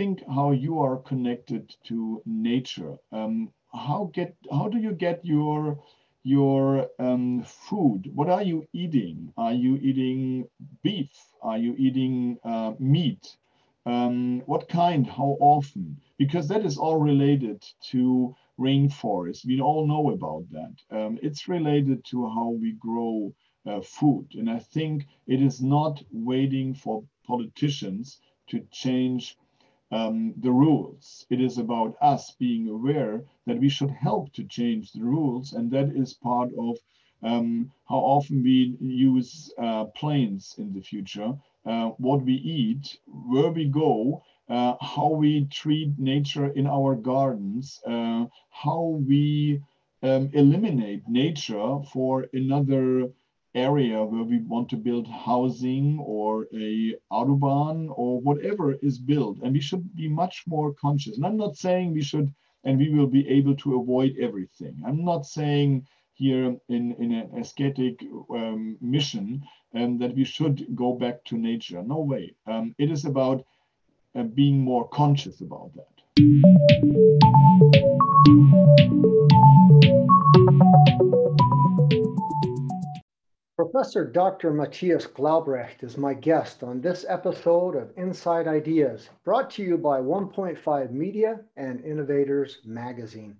think how you are connected to nature. Um, how get how do you get your your um, food? What are you eating? Are you eating beef? Are you eating uh, meat? Um, what kind? How often? Because that is all related to rainforest. We all know about that. Um, it's related to how we grow uh, food. And I think it is not waiting for politicians to change um, the rules. It is about us being aware that we should help to change the rules. And that is part of um, how often we use uh, planes in the future, uh, what we eat, where we go, uh, how we treat nature in our gardens, uh, how we um, eliminate nature for another area where we want to build housing or a autobahn or whatever is built and we should be much more conscious. And i'm not saying we should and we will be able to avoid everything. I'm not saying here in, in an ascetic um, mission um, that we should go back to nature. No way. Um, it is about uh, being more conscious about that. Professor Dr. Matthias Glaubrecht is my guest on this episode of Inside Ideas, brought to you by 1.5 Media and Innovators Magazine.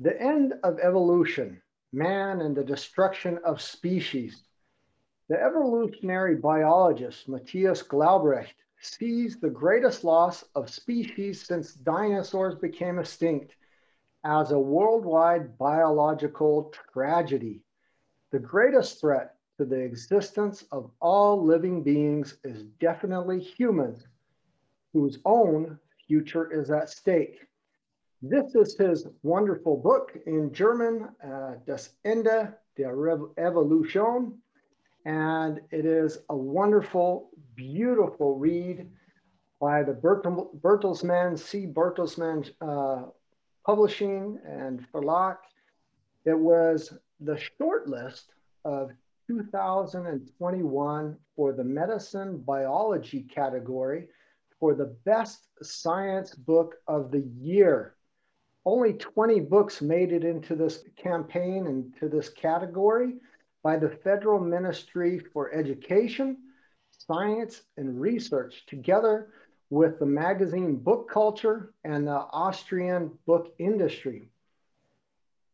The end of evolution, man and the destruction of species. The evolutionary biologist Matthias Glaubrecht sees the greatest loss of species since dinosaurs became extinct as a worldwide biological tragedy. The greatest threat to the existence of all living beings is definitely humans, whose own future is at stake. This is his wonderful book in German, uh, Das Ende der Evolution, and it is a wonderful, beautiful read by the Bertelsmann, C. Bertelsmann uh, Publishing and Verlag. It was the short list of 2021 for the medicine biology category for the best science book of the year. Only 20 books made it into this campaign and to this category by the Federal Ministry for Education, Science, and Research, together with the magazine Book Culture and the Austrian book industry.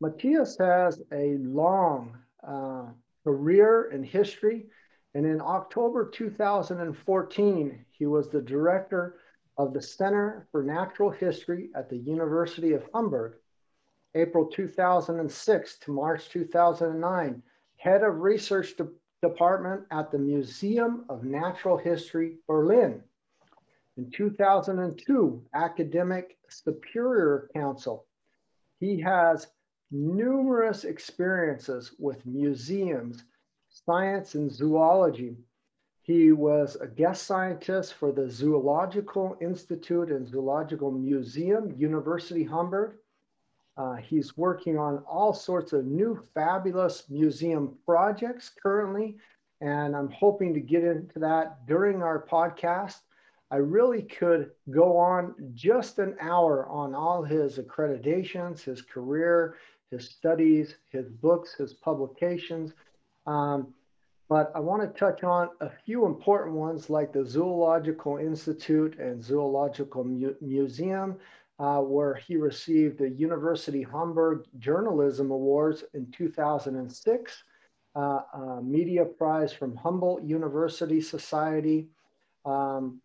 Matthias has a long uh, career and history, and in October 2014, he was the director of the Center for Natural History at the University of Hamburg. April 2006 to March 2009, head of research de department at the Museum of Natural History, Berlin. In 2002, Academic Superior Council. He has numerous experiences with museums, science, and zoology. He was a guest scientist for the Zoological Institute and Zoological Museum, University Hamburg. Uh, he's working on all sorts of new fabulous museum projects currently, and I'm hoping to get into that during our podcast. I really could go on just an hour on all his accreditations, his career, his studies, his books, his publications. Um, but I want to touch on a few important ones like the Zoological Institute and Zoological Mu Museum, uh, where he received the University Hamburg Journalism Awards in 2006, uh, Media Prize from Humboldt University Society. Um,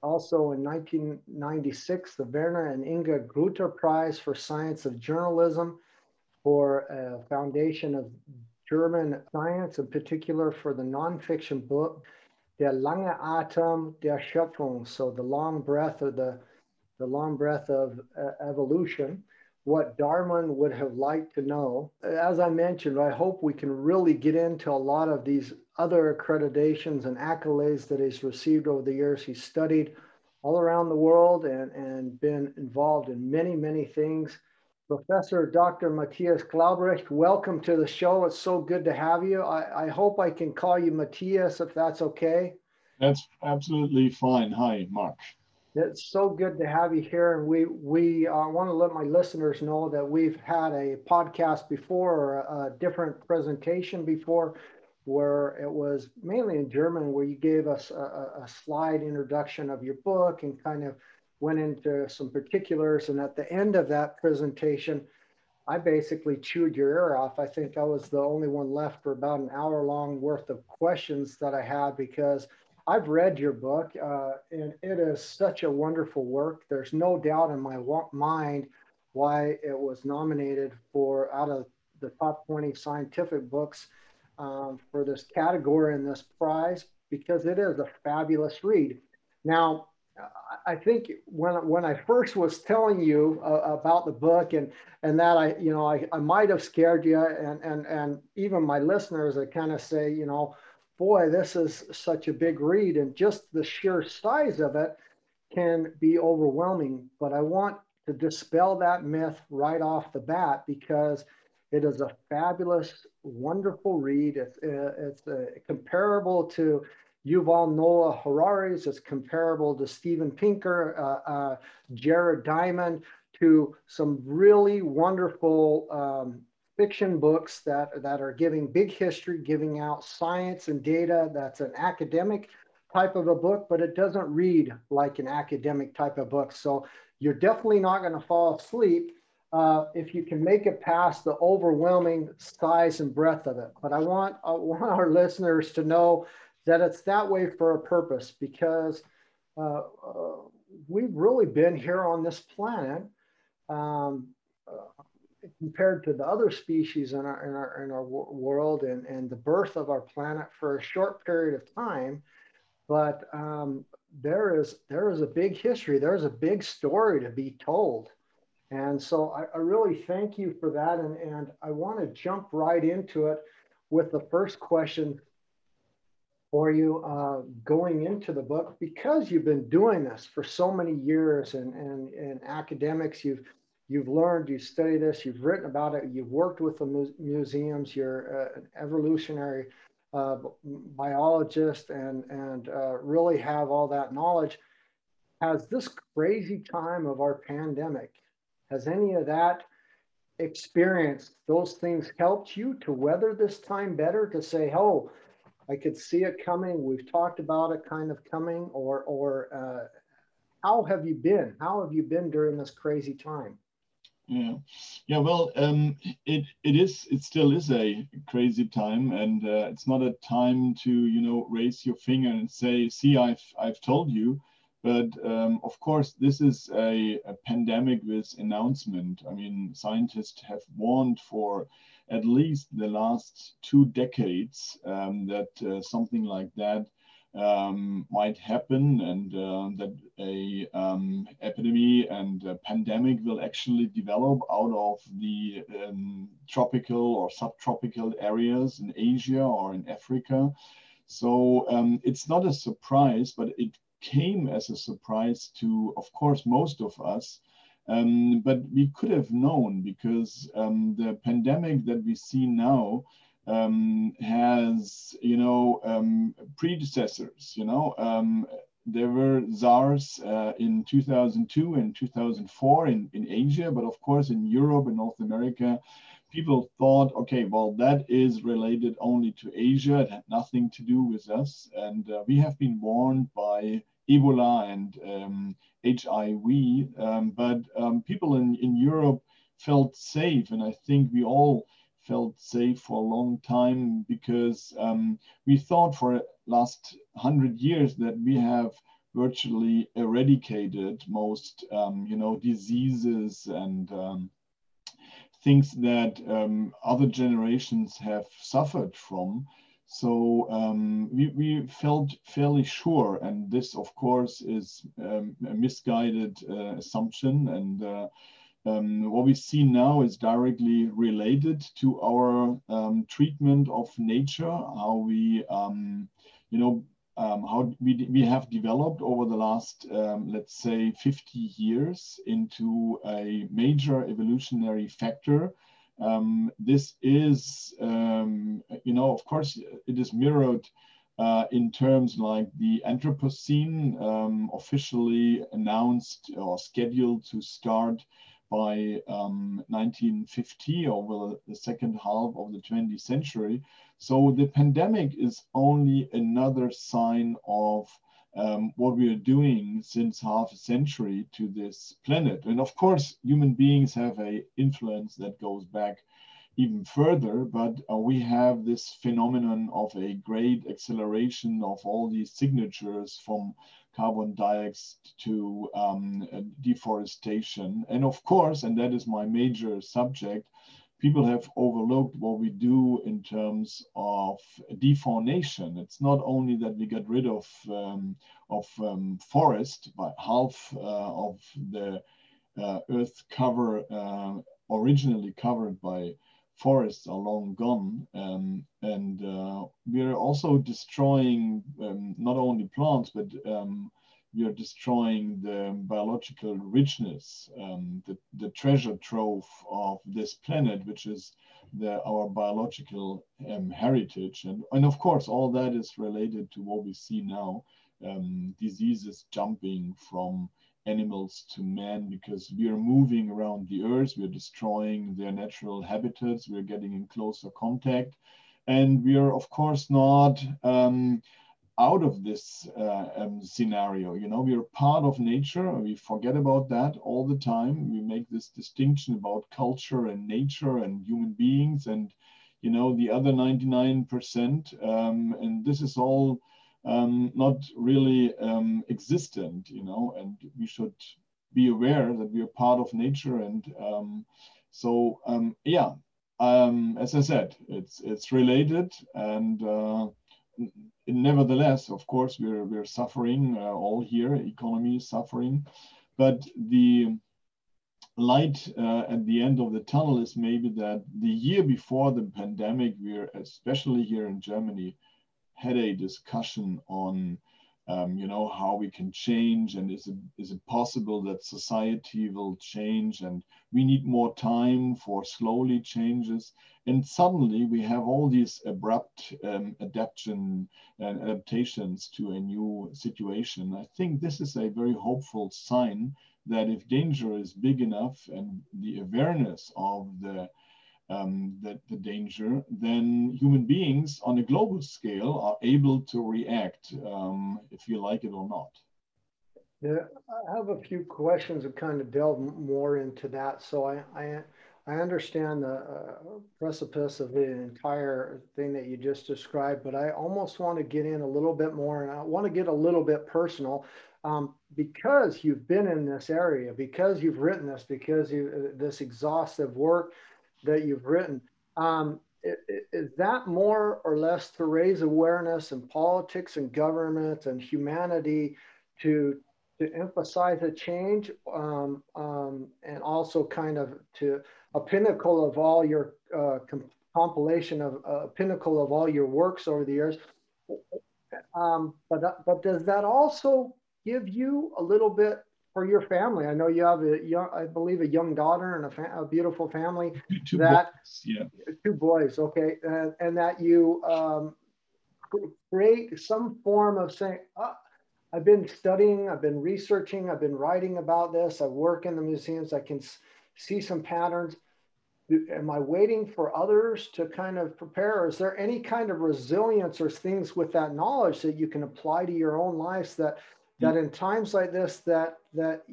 also in 1996, the Werner and Inga Grüter Prize for Science of Journalism for a Foundation of German Science, in particular for the nonfiction book, Der lange Atem der Schöpfung, so the long breath of the the long breath of uh, evolution, what Darwin would have liked to know. As I mentioned, I hope we can really get into a lot of these other accreditations and accolades that he's received over the years. He's studied all around the world and, and been involved in many, many things. Professor Dr. Matthias Glaubrecht, welcome to the show. It's so good to have you. I, I hope I can call you Matthias if that's okay. That's absolutely fine. Hi, Mark. It's so good to have you here, and we we uh, want to let my listeners know that we've had a podcast before, or a, a different presentation before, where it was mainly in German, where you gave us a, a, slide introduction of your book and kind of went into some particulars. And at the end of that presentation, I basically chewed your ear off. I think I was the only one left for about an hour long worth of questions that I had because I've read your book uh, and it is such a wonderful work. There's no doubt in my mind why it was nominated for out of the top 20 scientific books um, for this category and this prize because it is a fabulous read. Now, I think when when I first was telling you uh, about the book and and that I you know I, I might have scared you and and and even my listeners I kind of say you know boy this is such a big read and just the sheer size of it can be overwhelming. But I want to dispel that myth right off the bat because it is a fabulous wonderful read. It's uh, it's uh, comparable to Yuval Noah Harari's is comparable to Steven Pinker, uh, uh, Jared Diamond, to some really wonderful um, fiction books that, that are giving big history, giving out science and data. That's an academic type of a book, but it doesn't read like an academic type of book. So you're definitely not going to fall asleep uh, if you can make it past the overwhelming size and breadth of it. But I want, I want our listeners to know that it's that way for a purpose because uh, uh, we've really been here on this planet um, uh, compared to the other species in our, in our, in our world and, and the birth of our planet for a short period of time. But um, there is there is a big history. There's a big story to be told. And so I, I really thank you for that. And, and I want to jump right into it with the first question for you uh, going into the book because you've been doing this for so many years and, and, and academics you've you've learned you study this you've written about it you've worked with the mu museums you're uh, an evolutionary uh, biologist and and uh, really have all that knowledge. Has this crazy time of our pandemic has any of that experience those things helped you to weather this time better to say oh I could see it coming. We've talked about it kind of coming, or or uh, how have you been? How have you been during this crazy time? Yeah, yeah. Well, um, it it is. It still is a crazy time, and uh, it's not a time to you know raise your finger and say, "See, I've I've told you." But um, of course, this is a, a pandemic with announcement. I mean, scientists have warned for at least the last two decades um, that uh, something like that um, might happen and uh, that a um, epidemic and a pandemic will actually develop out of the um, tropical or subtropical areas in Asia or in Africa. So um, it's not a surprise, but it came as a surprise to, of course, most of us um, but we could have known because um, the pandemic that we see now um, has, you know, um, predecessors. You know, um, there were SARS uh, in 2002 and 2004 in, in Asia, but of course in Europe and North America, people thought, okay, well, that is related only to Asia. It had nothing to do with us. And uh, we have been warned by Ebola and um, HIV, um, but um, people in, in Europe felt safe, and I think we all felt safe for a long time because um, we thought for last hundred years that we have virtually eradicated most, um, you know, diseases and things that um, other generations have suffered from. So um, we, we felt fairly sure, and this, of course, is um, a misguided uh, assumption. And uh, um, what we see now is directly related to our um, treatment of nature, how we, um, you know, um, how we, we have developed over the last, let's say, 50 years into a major evolutionary factor um, this is, um, you know, of course, it is mirrored uh, in terms like the Anthropocene, um, officially announced or scheduled to start by um, 1950 over the second half of the 20th century. So the pandemic is only another sign of um, what we are doing since half a century to this planet. And of course, human beings have a influence that goes back even further, but uh, we have this phenomenon of a great acceleration of all these signatures from carbon dioxide to um, deforestation. And of course, and that is my major subject, people have overlooked what we do in terms of defaunation. It's not only that we get rid of, um, of um, forest, but half uh, of the uh, earth cover uh, originally covered by forests are long gone. Um, and uh, we're also destroying um, not only plants, but um, we are destroying the biological richness, um, the, the treasure trove of this planet, which is the, our biological um, heritage. And, and of course, all that is related to what we see now, um, diseases jumping from animals to man because we are moving around the earth, we're destroying their natural habitats, we're getting in closer contact. And we are, of course, not um, out of this uh, um, scenario. You know, we are part of nature. We forget about that all the time. We make this distinction about culture and nature and human beings and, you know, the other 99%. Um, and this is all um, not really um, existent, you know, and we should be aware that we are part of nature. And um, so, um, yeah, as I said, it's it's related, and uh, nevertheless, of course, we're we're suffering uh, all here. Economy is suffering, but the light uh, at the end of the tunnel is maybe that the year before the pandemic, we're especially here in Germany had a discussion on um, you know how we can change and is it is it possible that society will change and we need more time for slowly changes? And suddenly we have all these abrupt um, adaptation and adaptations to a new situation. I think this is a very hopeful sign that if danger is big enough and the awareness of the um, the, the danger, then human beings on a global scale are able to react, um, if you like it or not. Yeah, I have a few questions that kind of delve more into that. So I, I, I understand the uh, precipice of the entire thing that you just described, but I almost want to get in a little bit more, and I want to get a little bit personal. Um, because you've been in this area, because you've written this, because you uh, this exhaustive work, that you've written. Um, is that more or less to raise awareness in politics and government and humanity to to emphasize a change um, um, and also kind of to a pinnacle of all your uh, compilation of a pinnacle of all your works over the years. Um, but but does that also give you a little bit for your family. I know you have a young, I believe, a young daughter and a, fa- a beautiful family. Two that boys, yeah, two boys. Okay, and, and that you um, create some form of saying, oh, "I've been studying, I've been researching, I've been writing about this. I work in the museums. I can see some patterns." Am I waiting for others to kind of prepare? Is there any kind of resilience or things with that knowledge that you can apply to your own lives that that in times like this that that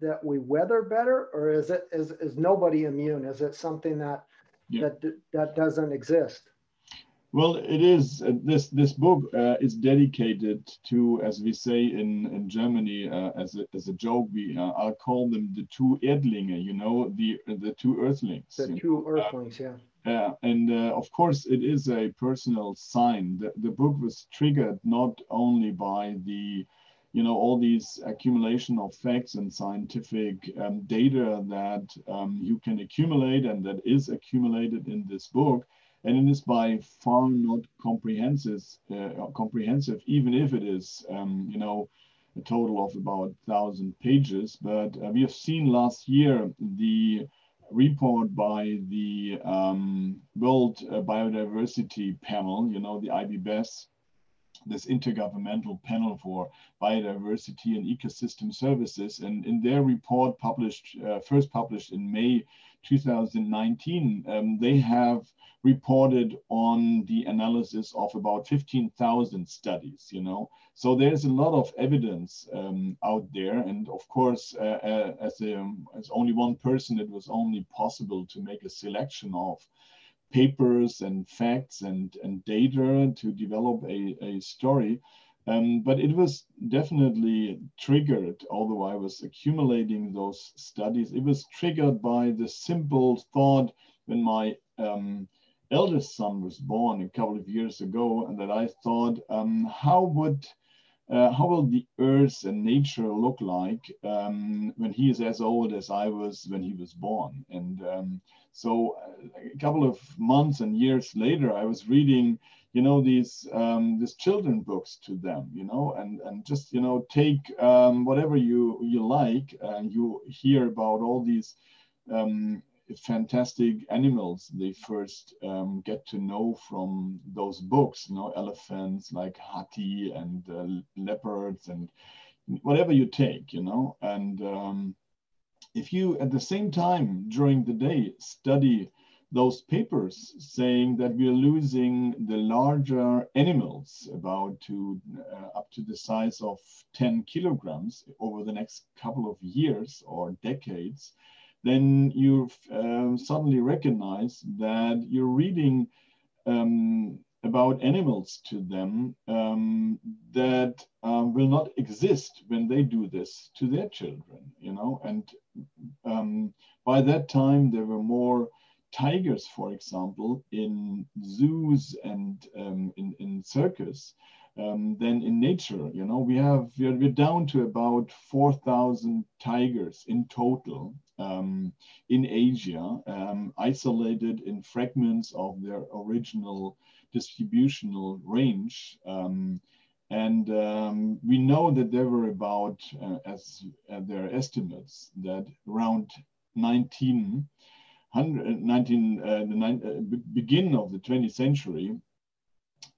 that we weather better or is it is, is nobody immune is it something that yeah. that that doesn't exist well it is uh, this this book uh, is dedicated to as we say in in germany uh, as, a, as a joke we uh, i'll call them the two erdlinge you know the the two earthlings the two earthlings yeah yeah, and uh, of course, it is a personal sign. The, the book was triggered not only by the you know all these accumulation of facts and scientific um, data that um, you can accumulate and that is accumulated in this book. And it is by far not comprehensive uh, comprehensive even if it is um, you know a total of about thousand pages. But uh, we have seen last year the report by the um, world uh, biodiversity panel you know the IPBES this intergovernmental panel for biodiversity and ecosystem services. And in their report published, uh, first published in May 2019, um, they have reported on the analysis of about 15,000 studies, you know. So there's a lot of evidence um, out there. And of course, uh, uh, as, a, as only one person, it was only possible to make a selection of papers and facts and, and data to develop a, a story. Um, but it was definitely triggered, although I was accumulating those studies, it was triggered by the simple thought when my um, eldest son was born a couple of years ago, and that I thought, um, how would uh, how will the earth and nature look like um, when he is as old as I was when he was born? And um, so uh, a couple of months and years later, I was reading, you know, these um, these children books to them, you know, and and just you know take um, whatever you you like, and you hear about all these um, fantastic animals they first um, get to know from those books, you know, elephants like Hathi and uh, leopards and whatever you take, you know, and um, if you at the same time during the day study those papers saying that we are losing the larger animals about to uh, up to the size of 10 kilograms over the next couple of years or decades then you uh, suddenly recognize that you're reading um, about animals to them um, that um, will not exist when they do this to their children, you know. And um, by that time, there were more tigers, for example, in zoos and um, in, in circus um, than in nature. You know, we have we're, we're down to about 4,000 tigers in total um, in Asia, um, isolated in fragments of their original distributional range. Um, and um, we know that there were about, uh, as uh, their estimates, that around 19, 19 uh, the nine, uh, begin of the 20th century,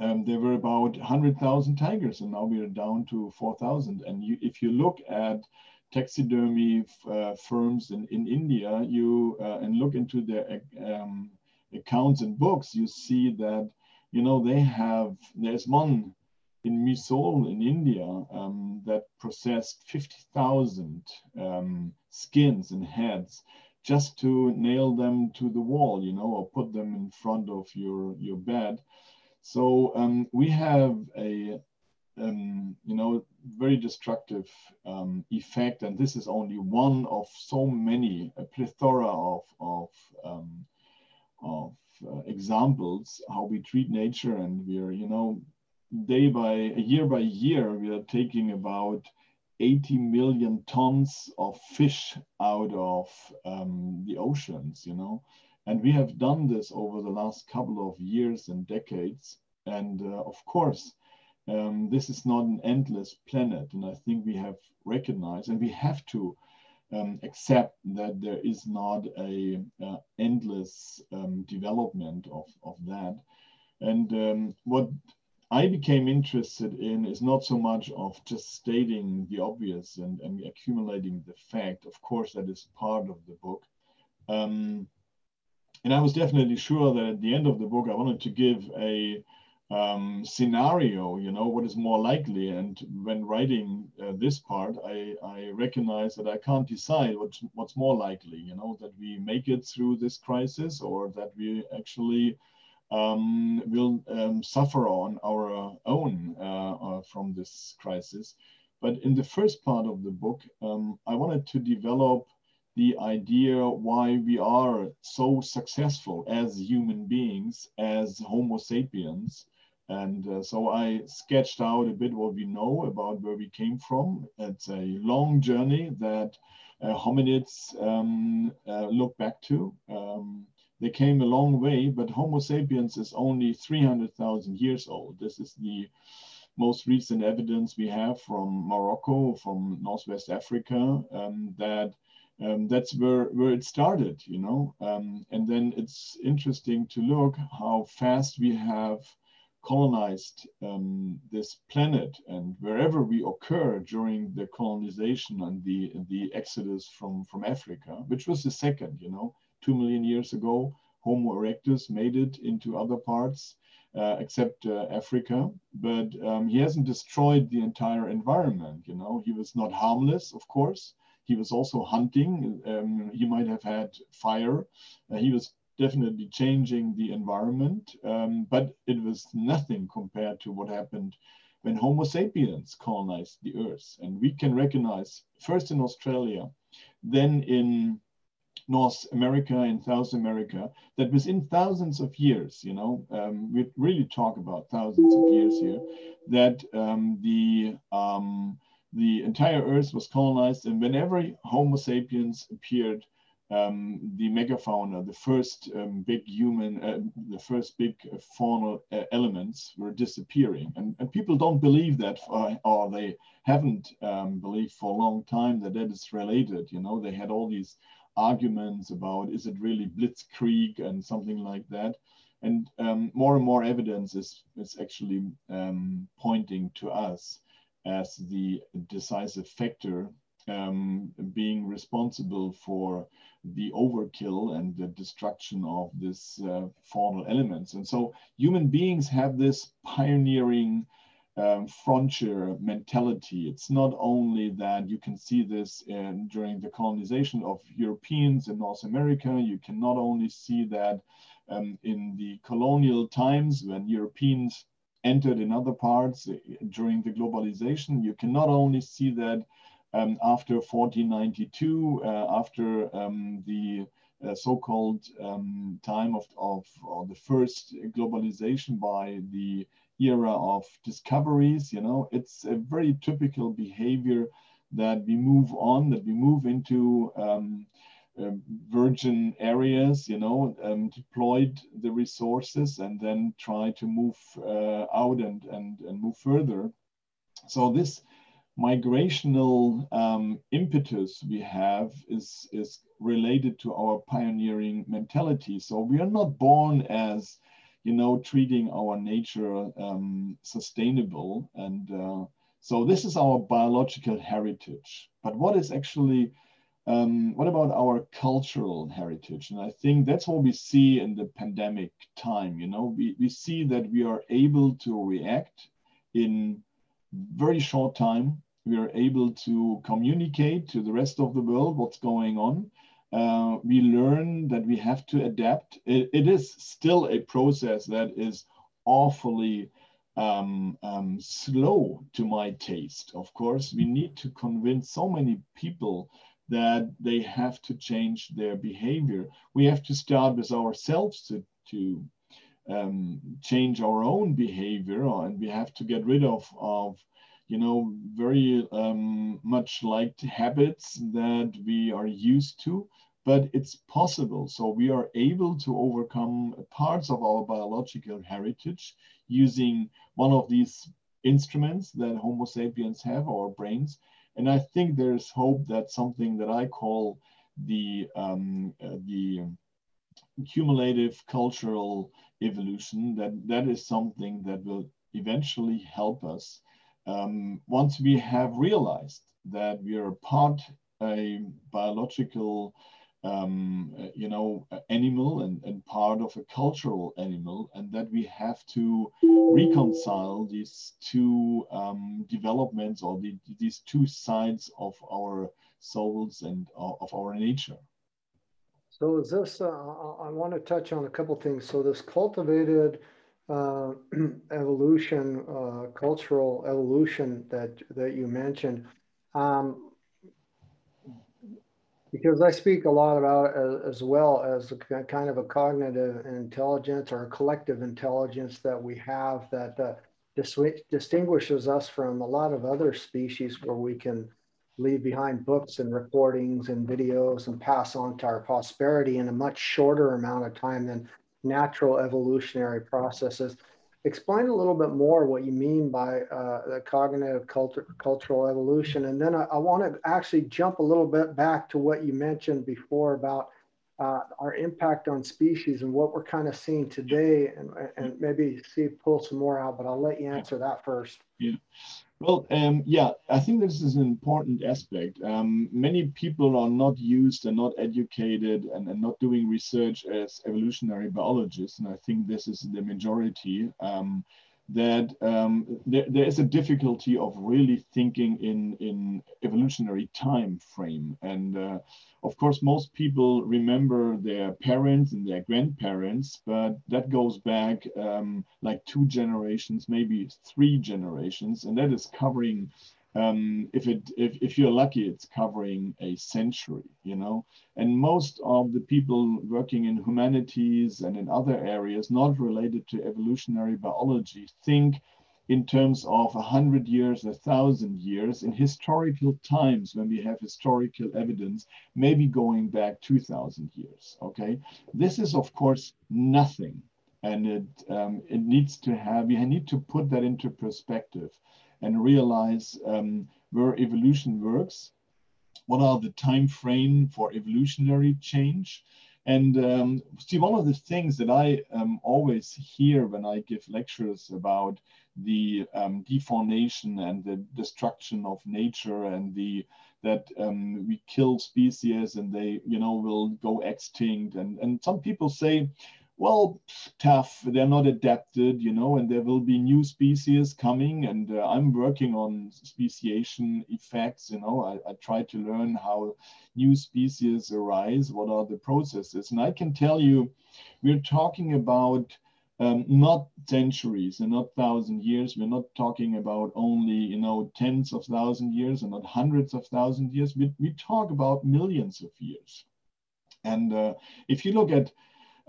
um, there were about 100,000 tigers, and now we are down to 4,000. And you, if you look at taxidermy uh, firms in, in India, you uh, and look into their um, accounts and books, you see that you know they have. There's one in Mysore in India um, that processed 50,000 um, skins and heads just to nail them to the wall, you know, or put them in front of your your bed. So um, we have a um, you know, very destructive um, effect. And this is only one of so many, a plethora of, of, um, of uh, examples how we treat nature. And we are, you know, day by year by year, we are taking about 80 million tons of fish out of um, the oceans, you know. And we have done this over the last couple of years and decades. And uh, of course, um, this is not an endless planet. And I think we have recognized and we have to um, accept that there is not a uh, endless um, development of, of that. And um, what I became interested in is not so much of just stating the obvious and, and accumulating the fact. Of course, that is part of the book. Um, and I was definitely sure that at the end of the book, I wanted to give a um, scenario, you know, what is more likely. And when writing uh, this part, I, I recognize that I can't decide what's, what's more likely, you know, that we make it through this crisis or that we actually um, will um, suffer on our own uh, uh, from this crisis. But in the first part of the book, um, I wanted to develop the idea why we are so successful as human beings, as Homo sapiens, and uh, so I sketched out a bit what we know about where we came from. It's a long journey that uh, hominids um, uh, look back to. Um, they came a long way, but Homo sapiens is only 300,000 years old. This is the most recent evidence we have from Morocco, from Northwest Africa, um, that um, that's where, where it started, you know. Um, and then it's interesting to look how fast we have colonized um, this planet and wherever we occur during the colonization and the the exodus from from Africa, which was the second, you know, two million years ago, Homo erectus made it into other parts uh, except uh, Africa, but um, he hasn't destroyed the entire environment. You know, he was not harmless, of course. He was also hunting. Um, he might have had fire. Uh, he was definitely changing the environment, um, but it was nothing compared to what happened when Homo sapiens colonized the Earth. And we can recognize first in Australia, then in North America and South America, that within thousands of years, you know, um, we really talk about thousands of years here, that um, the um, the entire Earth was colonized, and whenever Homo sapiens appeared, um, the megafauna, the first um, big human, uh, the first big faunal uh, elements were disappearing. And, and people don't believe that, uh, or they haven't um, believed for a long time that that is related. You know, they had all these arguments about is it really blitzkrieg and something like that. And um, more and more evidence is, is actually um, pointing to us as the decisive factor um, being responsible for the overkill and the destruction of this uh, faunal elements. And so human beings have this pioneering um, frontier mentality. It's not only that you can see this in, during the colonization of Europeans in North America, you can not only see that um, in the colonial times when Europeans entered in other parts uh, during the globalization, you can not only see that um, after 1492, uh, after um, the uh, so-called um, time of, of, the first globalization by the era of discoveries. You know, it's a very typical behavior that we move on, that we move into uh, virgin areas, you know, um, deployed the resources and then try to move uh, out and, and, and move further. So this migrational um, impetus we have is, is related to our pioneering mentality. So we are not born as you know, treating our nature um, sustainable. And uh, so this is our biological heritage. But what is actually, um, what about our cultural heritage? And I think that's what we see in the pandemic time. You know, we, we see that we are able to react in very short time. We are able to communicate to the rest of the world what's going on uh, we learn that we have to adapt. It, it is still a process that is awfully um, um, slow to my taste. Of course, we need to convince so many people that they have to change their behavior. We have to start with ourselves to, to um, change our own behavior, and we have to get rid of, of you know, very um, much liked habits that we are used to, but it's possible. So we are able to overcome parts of our biological heritage using one of these instruments that Homo sapiens have, our brains. And I think there's hope that something that I call the, um, uh, the cumulative cultural evolution, that that is something that will eventually help us um, once we have realized that we are part a biological um, you know animal and, and part of a cultural animal and that we have to reconcile these two um, developments or the, these two sides of our souls and uh, of our nature so is this uh, i want to touch on a couple things. So this cultivated uh, evolution, uh, cultural evolution that that you mentioned, um, because I speak a lot about as, as, well as a kind of a cognitive intelligence or a collective intelligence that we have that uh, dis distinguishes us from a lot of other species where we can leave behind books and recordings and videos and pass on to our posterity in a much shorter amount of time than natural evolutionary processes. Explain a little bit more what you mean by uh, the cognitive culture, cultural evolution. And then I, I want to actually jump a little bit back to what you mentioned before about uh, our impact on species and what we're kind of seeing today, and, and maybe see pull some more out. But I'll let you answer that first. Yeah. Well, um, yeah, I think this is an important aspect. Um, many people are not used and not educated and, and, not doing research as evolutionary biologists, and I think this is the majority. Um, that um, there, there is a difficulty of really thinking in, in evolutionary time frame. And uh, of course, most people remember their parents and their grandparents, but that goes back um, like two generations, maybe three generations, and that is covering um, if it if, if you're lucky, it's covering a century, you know. And most of the people working in humanities and in other areas not related to evolutionary biology think in terms of a hundred years, a thousand years, in historical times when we have historical evidence, maybe going back 2,000 years. Okay, this is of course nothing, and it um, it needs to have we need to put that into perspective and realize um, where evolution works, what are the time frame for evolutionary change. And um, see, one of the things that I um, always hear when I give lectures about the um, defaunation and the destruction of nature and the that um, we kill species and they, you know, will go extinct. And, and some people say, well, tough, they're not adapted, you know, and there will be new species coming. And uh, I'm working on speciation effects, you know, I, I try to learn how new species arise, what are the processes. And I can tell you, we're talking about um, not centuries and not thousand years. We're not talking about only, you know, tens of thousand years and not hundreds of thousand years. We, we talk about millions of years. And uh, if you look at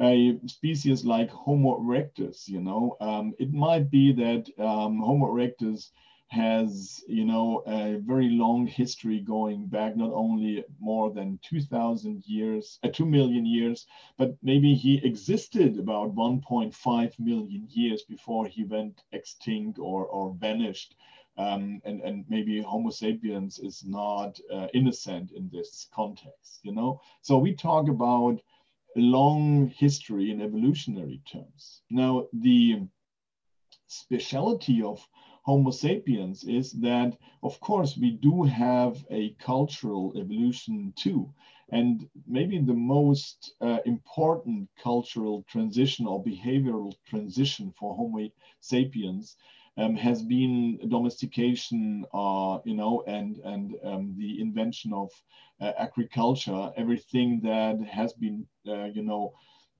a species like Homo erectus, you know, um, it might be that um, Homo erectus has, you know, a very long history going back, not only more than 2,000 years, uh, 2 million years, but maybe he existed about 1.5 million years before he went extinct or, or vanished. Um, and, and maybe Homo sapiens is not uh, innocent in this context, you know? So we talk about long history in evolutionary terms. Now, the speciality of Homo sapiens is that, of course, we do have a cultural evolution too. And maybe the most uh, important cultural transition or behavioral transition for Homo sapiens um, has been domestication, uh, you know, and and um, the invention of uh, agriculture, everything that has been, uh, you know,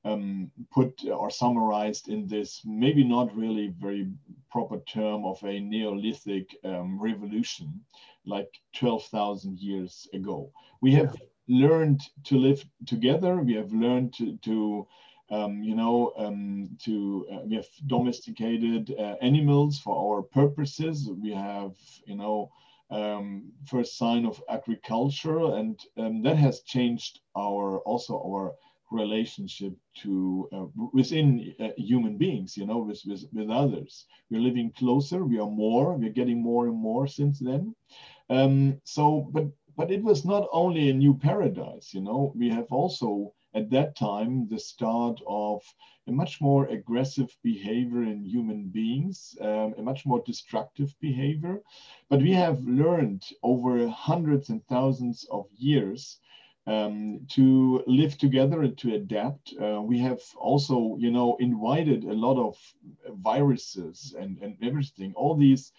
um, put or summarized in this maybe not really very proper term of a Neolithic um, revolution, like 12,000 years ago. We have learned to live together. We have learned to, to um, you know, um, to uh, we have domesticated uh, animals for our purposes. We have, you know, um, first sign of agriculture, and um, that has changed our also our relationship to uh, within uh, human beings. You know, with, with with others. We're living closer. We are more. We're getting more and more since then. Um, so, but but it was not only a new paradise. You know, we have also at that time the start of a much more aggressive behavior in human beings, um, a much more destructive behavior. But we have learned over hundreds and thousands of years um, to live together and to adapt. Uh, we have also, you know, invited a lot of viruses and, and everything, all these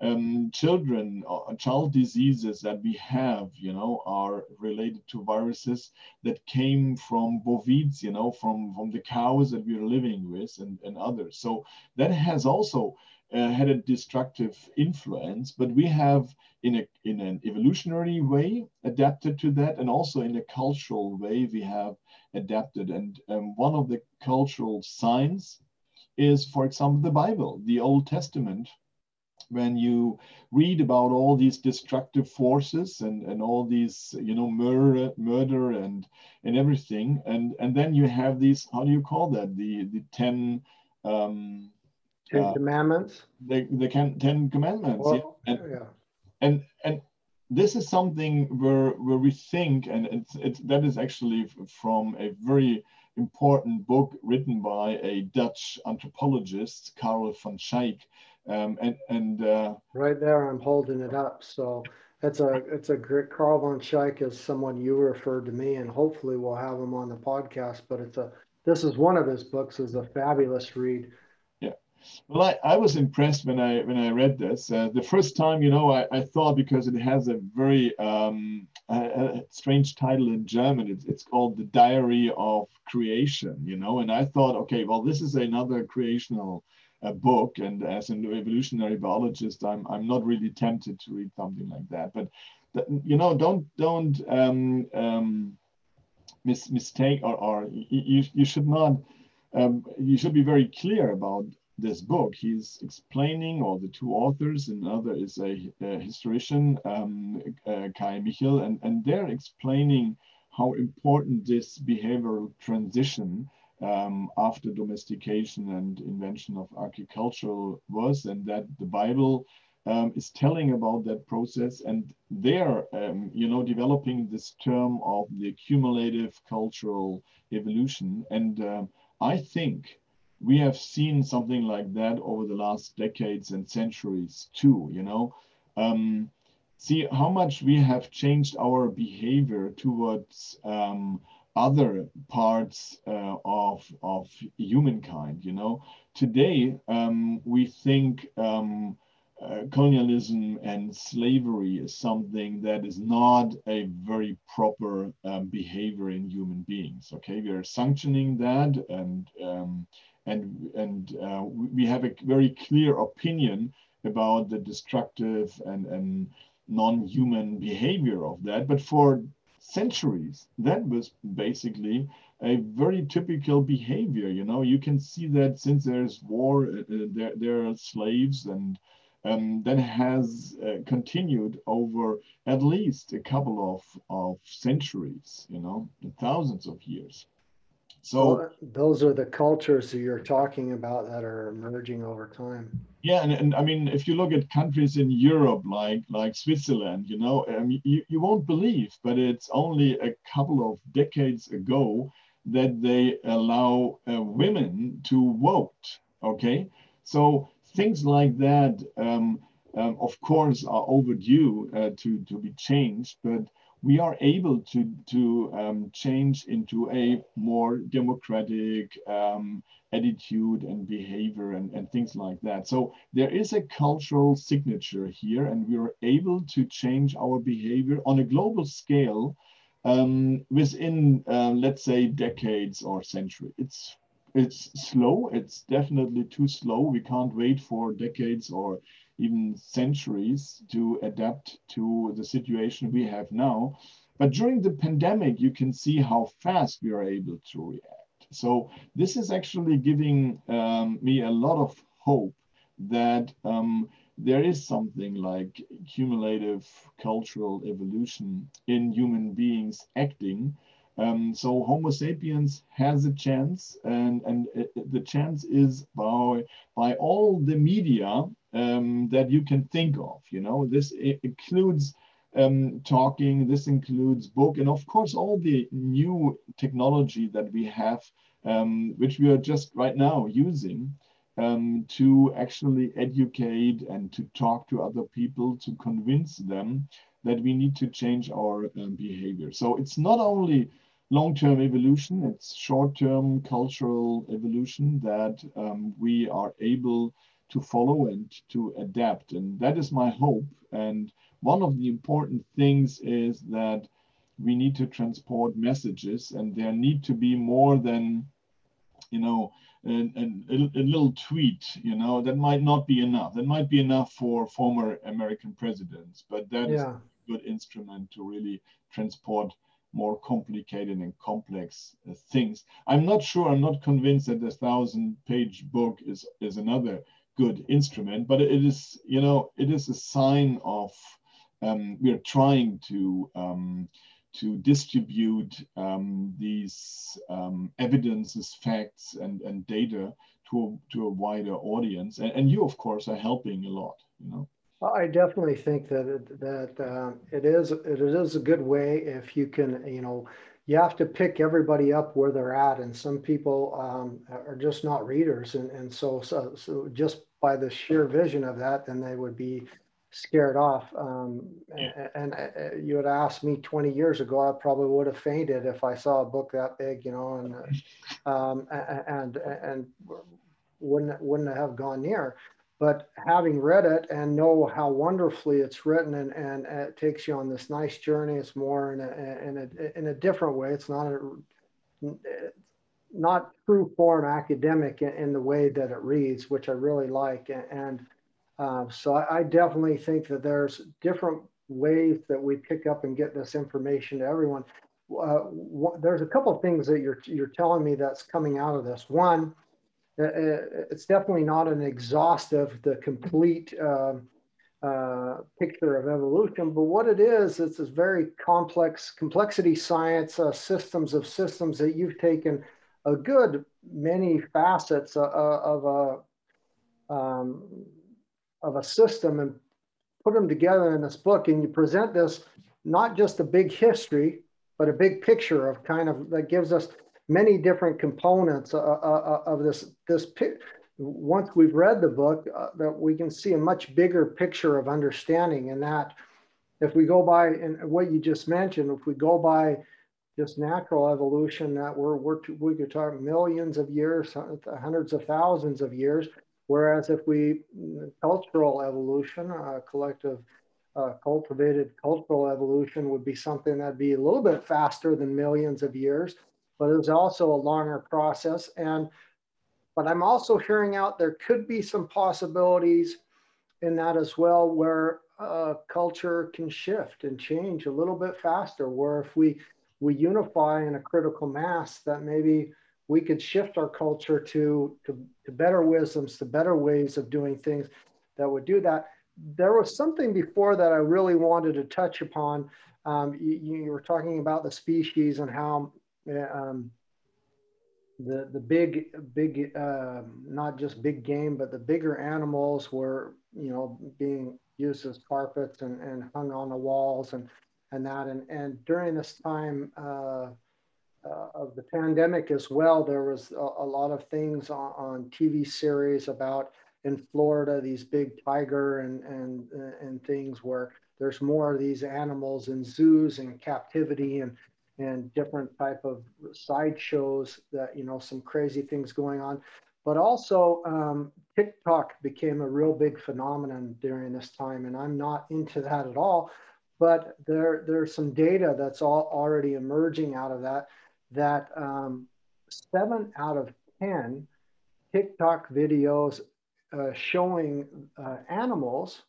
um, children, uh, child diseases that we have, you know, are related to viruses that came from bovids, you know, from, from the cows that we're living with and, and others. So that has also uh, had a destructive influence, but we have in, a, in an evolutionary way adapted to that and also in a cultural way we have adapted. And um, one of the cultural signs is, for example, the Bible, the Old Testament, when you read about all these destructive forces and, and all these you know murder murder and and everything and and then you have these how do you call that? The the 10 um ten uh, commandments? the the ten commandments well, yeah. And, yeah. and and this is something where where we think, and it's, it's that is actually from a very important book written by a Dutch anthropologist, Karel van Schaik, um, and and uh, right there, I'm holding it up. So that's a it's a great Karel von Schaik is someone you referred to me, and hopefully we'll have him on the podcast. But it's a this is one of his books. is a fabulous read. Yeah, well, I, I was impressed when I when I read this. Uh, the first time, you know, I, I thought because it has a very um, a, a strange title in German. It's it's called the Diary of Creation. You know, and I thought, okay, well, this is another creational a book. And as an evolutionary biologist, I'm I'm not really tempted to read something like that. But you know, don't don't um, um, mis- mistake or, or you, you should not. Um, you should be very clear about this book. He's explaining, or the two authors, another is a, a historian, um, uh, Kai Michel, and, and they're explaining how important this behavioral transition um, after domestication and invention of agricultural was, and that the Bible um, is telling about that process, and they're, um, you know, developing this term of the accumulative cultural evolution. And uh, I think we have seen something like that over the last decades and centuries too. You know, um, see how much we have changed our behavior towards um, other parts uh, of, of humankind. You know, today um, we think um, uh, colonialism and slavery is something that is not a very proper um, behavior in human beings. Okay, we are sanctioning that, and um, and and uh, we have a very clear opinion about the destructive and and non-human behavior of that. But for centuries. That was basically a very typical behavior. You know, you can see that since there's war, uh, uh, there, there are slaves and um, that has uh, continued over at least a couple of, of centuries, you know, thousands of years. So well, those are the cultures that you're talking about that are emerging over time. Yeah, and, and I mean, if you look at countries in Europe like like Switzerland, you know, um, you, you won't believe, but it's only a couple of decades ago that they allow uh, women to vote. Okay, so things like that, um, um, of course, are overdue uh, to to be changed, but we are able to, to um, change into a more democratic um, attitude and behavior and, and things like that. So there is a cultural signature here, and we are able to change our behavior on a global scale um, within, uh, let's say, decades or century. It's it's slow. It's definitely too slow. We can't wait for decades or even centuries to adapt to the situation we have now. But during the pandemic, you can see how fast we are able to react. So this is actually giving um, me a lot of hope that um, there is something like cumulative cultural evolution in human beings acting. Um, so Homo sapiens has a chance, and, and it, the chance is by, by all the media um, that you can think of. You know, this includes um, talking, this includes book, and of course, all the new technology that we have, um, which we are just right now using um, to actually educate and to talk to other people to convince them that we need to change our um, behavior. So it's not only long-term evolution, it's short-term cultural evolution that um, we are able to follow and to adapt. And that is my hope. And one of the important things is that we need to transport messages, and there need to be more than, you know, a, a, a, little tweet, you know, that might not be enough. That might be enough for former American presidents, but that yeah. is a good instrument to really transport more complicated and complex uh, things. I'm not sure, I'm not convinced that the thousand page book is, is another good instrument, but it is, you know, it is a sign of um, we are trying to um, to distribute um, these um, evidences, facts, and, and data to a, to a wider audience. And, and you, of course, are helping a lot, you know. I definitely think that it, that uh, it is it is a good way if you can you know you have to pick everybody up where they're at and some people um, are just not readers and, and so, so so just by the sheer vision of that then they would be scared off. Um, yeah. and, and, uh, you had asked me 20 years ago I probably would have fainted if I saw a book that big you know and um, and and wouldn't wouldn't have gone near. But having read it and know how wonderfully it's written and, and it takes you on this nice journey it's more in a, in a, in a different way. It's not a, not true form academic in, in, the way that it reads which i really like. And uh, so I, I, definitely think that there's different ways that we pick up and get this information to everyone. Uh, there's a couple of things that you're you're telling me that's coming out of this. One uh, uh, it's definitely not an exhaustive, the complete um, uh, picture of evolution, but what it is, it's this very complex complexity science, uh, systems of systems that you've taken a good many facets of a um, of a system and put them together in this book, and you present this not just a big history, but a big picture of kind of that gives us many different components uh, uh, uh, of this this once we've read the book that we can see a much bigger picture of understanding. And that if we go by and what you just mentioned if we go by just natural evolution that we're, we're we could talk millions of years hundreds of thousands of years whereas if we cultural evolution uh, collective uh, cultivated cultural evolution would be something that'd be a little bit faster than millions of years but it was also a longer process. And but I'm also hearing out there could be some possibilities in that as well, where uh, culture can shift and change a little bit faster. Where if we we unify in a critical mass, that maybe we could shift our culture to, to, to better wisdoms, to better ways of doing things that would do that. There was something before that I really wanted to touch upon. Um, you, you, were talking about the species and how um, the the big big uh, not just big game, but the bigger animals were you know being used as carpets and, and hung on the walls and and that and and during this time. Uh, uh, of the pandemic as well, there was a, a lot of things on, on, TV series about in Florida these big tiger and and and things where there's more of these animals in zoos and captivity and and different type of sideshows that you know some crazy things going on but also um, tiktok became a real big phenomenon during this time and i'm not into that at all but there there's some data that's all already emerging out of that that um, seven out of ten tiktok videos uh, showing uh, animals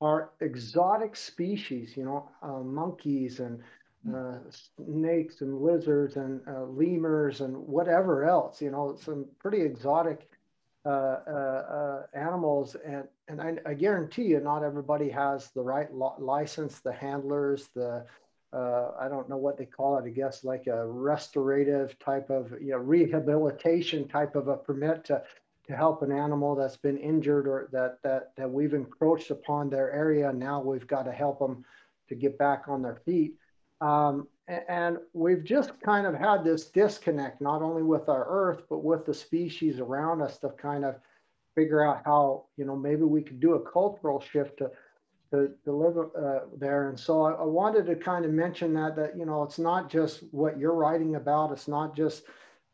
are exotic species you know uh, monkeys and uh, snakes and lizards and uh, lemurs and whatever else, you know, some pretty exotic animals. And, and I, I, guarantee you, not everybody has the right license, the handlers, the, uh, I don't know what they call it, I guess like a restorative type of, you know, rehabilitation type of a permit to, to help an animal that's been injured or that, that, that we've encroached upon their area. Now we've got to help them to get back on their feet. Um, and we've just kind of had this disconnect, not only with our Earth, but with the species around us to kind of figure out how, you know, maybe we could do a cultural shift to, to, to live uh, there. And so I, I, wanted to kind of mention that, that, you know, it's not just what you're writing about. It's not just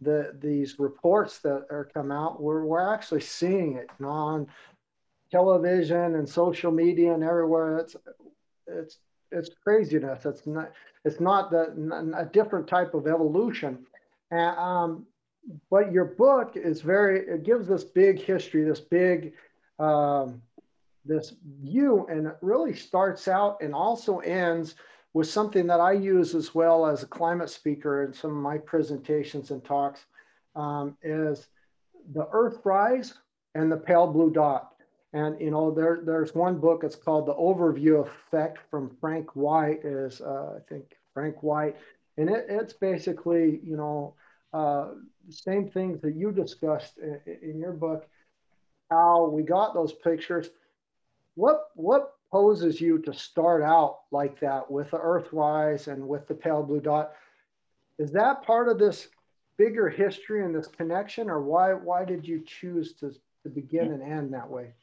the, these reports that are come out. We're, we're actually seeing it on television and social media and everywhere. It's, it's it's craziness. It's not it's not the a different type of evolution. Um, but your book is very it gives this big history, this big um, this view, and it really starts out and also ends with something that I use as well as a climate speaker in some of my presentations and talks um, is the Earth rise and the pale blue dot. And you know, there there's one book. It's called The Overview Effect from Frank White. Is uh, I think Frank White, and it, it's basically you know uh, same things that you discussed in, in your book. How we got those pictures. what what poses you to start out like that with the Earthrise and with the pale blue dot? Is that part of this bigger history and this connection, or why why did you choose to, to begin and end that way?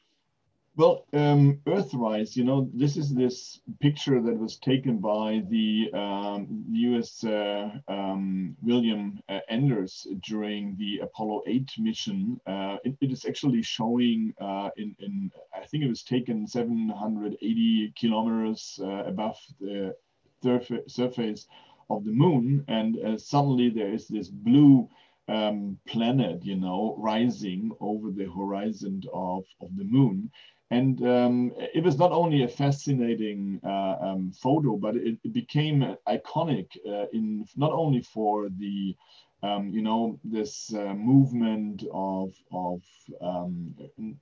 Well, um, Earthrise, you know, this is this picture that was taken by the um, U.S. Uh, um, William uh, Anders during the Apollo 8 mission. Uh, it, it is actually showing uh, in, in, I think it was taken 780 kilometers uh, above the surface of the moon, and uh, suddenly there is this blue um, planet, you know, rising over the horizon of, of the moon. And um, it was not only a fascinating uh, um, photo, but it, it became iconic uh, in not only for the, um, you know, this uh, movement of, of um,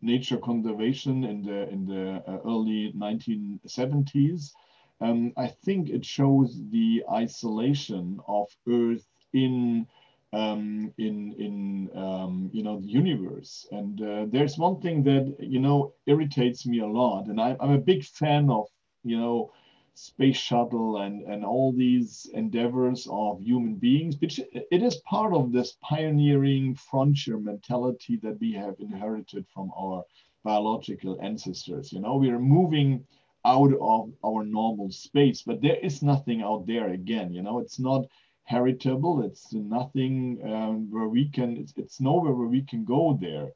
nature conservation in the in the uh, early 1970s. Um, I think it shows the isolation of Earth in um, in in um, you know the universe. And uh, there's one thing that you know irritates me a lot, and I, I'm a big fan of you know space shuttle and and all these endeavors of human beings, which it is part of this pioneering frontier mentality that we have inherited from our biological ancestors. You know, we are moving out of our normal space, but there is nothing out there again. You know, it's not heritable. It's nothing um, where we can, it's, it's nowhere where we can go there.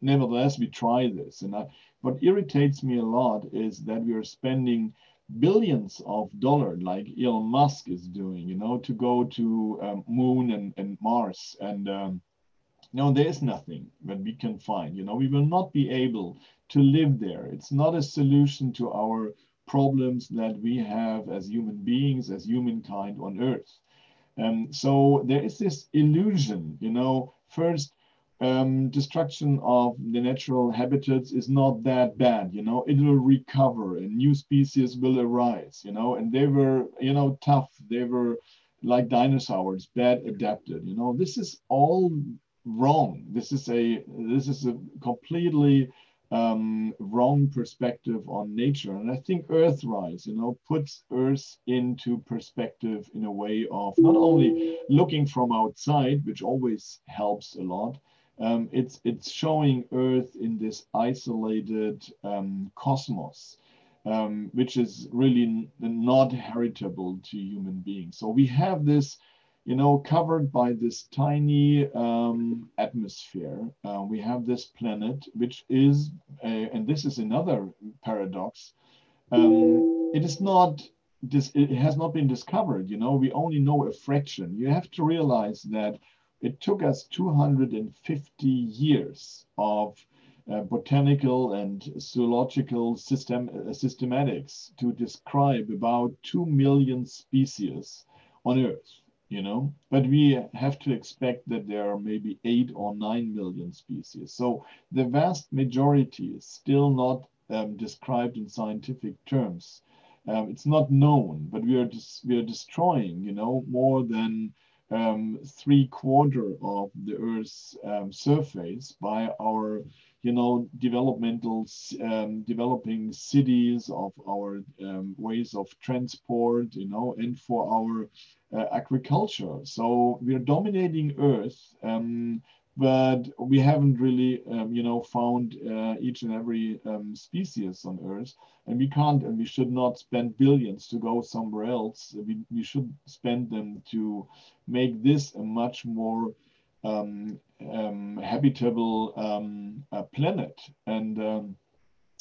Nevertheless, we try this. And I, what irritates me a lot is that we are spending billions of dollars like Elon Musk is doing, you know, to go to um, moon and, and Mars. And um, no, there is nothing that we can find. You know, we will not be able to live there. It's not a solution to our problems that we have as human beings, as humankind on Earth. Um, so there is this illusion, you know, first um, destruction of the natural habitats is not that bad, you know, it will recover and new species will arise, you know, and they were, you know, tough. They were like dinosaurs, bad adapted, you know, this is all wrong. This is a, this is a completely um, wrong perspective on nature. And I think Earthrise, you know, puts Earth into perspective in a way of not only looking from outside, which always helps a lot, um, it's it's showing Earth in this isolated um, cosmos, um, which is really not heritable to human beings. So we have this you know, covered by this tiny um, atmosphere. Uh, we have this planet, which is, and this is another paradox. Um, it is not this. It has not been discovered. You know, we only know a fraction. You have to realize that it took us 250 years of uh, botanical and zoological system uh, systematics to describe about two million species on Earth you know? But we have to expect that there are maybe eight or nine million species. So the vast majority is still not um, described in scientific terms. Um, it's not known but we are just we are destroying you know more than um, three quarter of the earth's um, surface by our you know developmental um, developing cities of our um, ways of transport you know and for our uh, agriculture. So we are dominating Earth, um, but we haven't really, um, you know, found uh, each and every um, species on Earth, and we can't and we should not spend billions to go somewhere else. We, we should spend them to make this a much more um, um, habitable um, uh, planet. And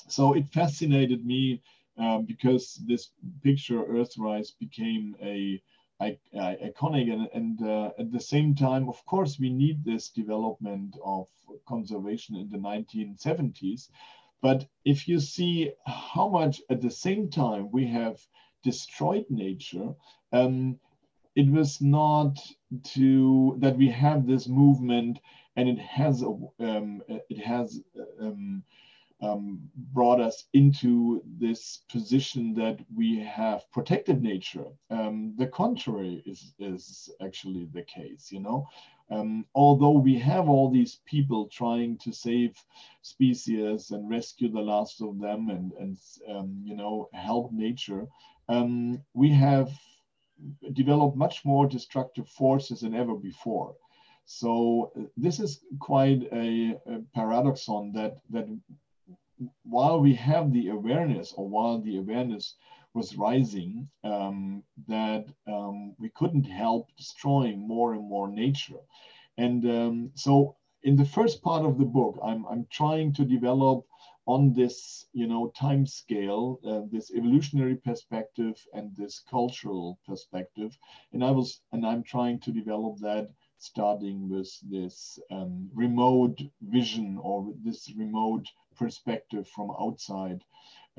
so it fascinated me uh, because this picture Earthrise became a iconic and, and uh, at the same time of course we need this development of conservation in the 1970s but if you see how much at the same time we have destroyed nature um, it was not to that we have this movement and it has um, it has um, um, brought us into this position that we have protected nature. Um, the contrary is, is actually the case, you know. Um, although we have all these people trying to save species and rescue the last of them and, and um, you know, help nature, we have developed much more destructive forces than ever before. So this is quite a, a paradoxon that, that while we have the awareness or while the awareness was rising, um, that um, we couldn't help destroying more and more nature. And um, so in the first part of the book, I'm, I'm trying to develop on this, you know, time scale, uh, this evolutionary perspective and this cultural perspective. And I was, and I'm trying to develop that starting with this um, remote vision or this remote perspective from outside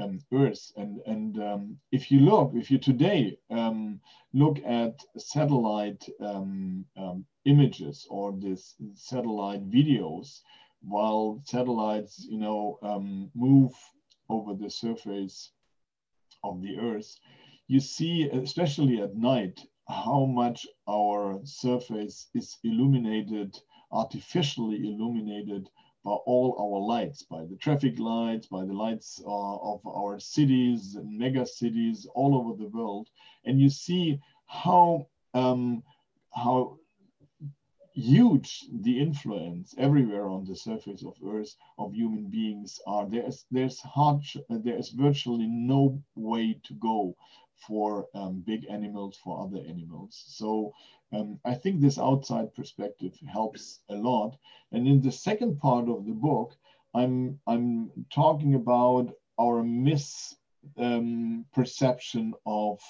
um, Earth. And, and um, if you look, if you today um, look at satellite um, um, images or this satellite videos, while satellites, you know, um, move over the surface of the Earth, you see, especially at night, how much our surface is illuminated, artificially illuminated by all our lights, by the traffic lights, by the lights uh, of our cities mega cities all over the world. And you see how, um, how huge the influence everywhere on the surface of Earth of human beings are. There's, there's, hard, there's virtually no way to go for um, big animals, for other animals. So um, I think this outside perspective helps a lot. And in the second part of the book, I'm, I'm talking about our misperception um, of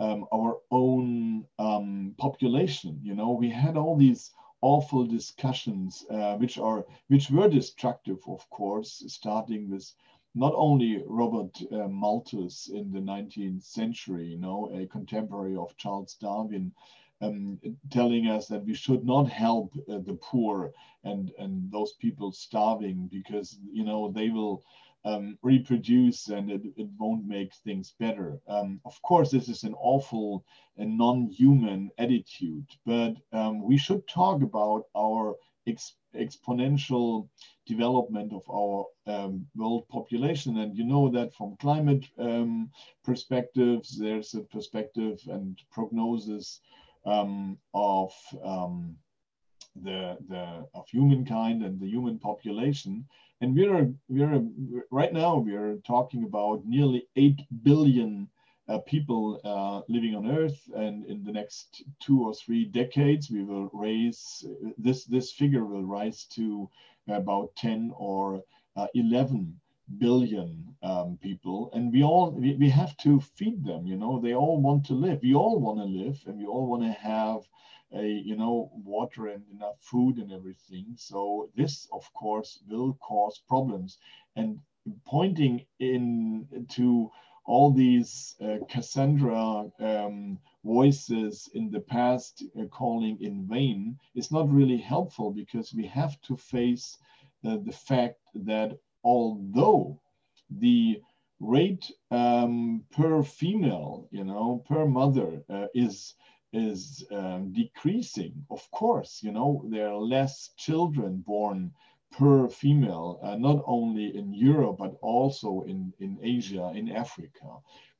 um, our own um, population. You know, we had all these awful discussions, uh, which are which were destructive, of course, starting with not only Robert uh, Malthus in the 19th century, you know, a contemporary of Charles Darwin, um, telling us that we should not help uh, the poor and and those people starving because you know they will um, reproduce and it, it, won't make things better. Um, of course, this is an awful and non-human attitude, but um, we should talk about our ex exponential development of our um, world population. And you know that from climate um, perspectives, there's a perspective and prognosis um, of the, the of humankind and the human population and we're we're right now we're talking about nearly eight billion uh, people uh, living on Earth, and in the next two or three decades, we will raise this this figure will rise to about 10 or uh, 11 billion um, people, and we all we, we have to feed them. You know, they all want to live. We all want to live, and we all want to have a you know water and enough food and everything. So this of course will cause problems. And pointing in to all these uh, cassandra um, voices in the past uh, calling in vain is not really helpful because we have to face uh, the fact that although the rate um, per female you know per mother uh, is is um, decreasing. Of course, you know, there are less children born per female, uh, not only in Europe, but also in, in Asia, in Africa.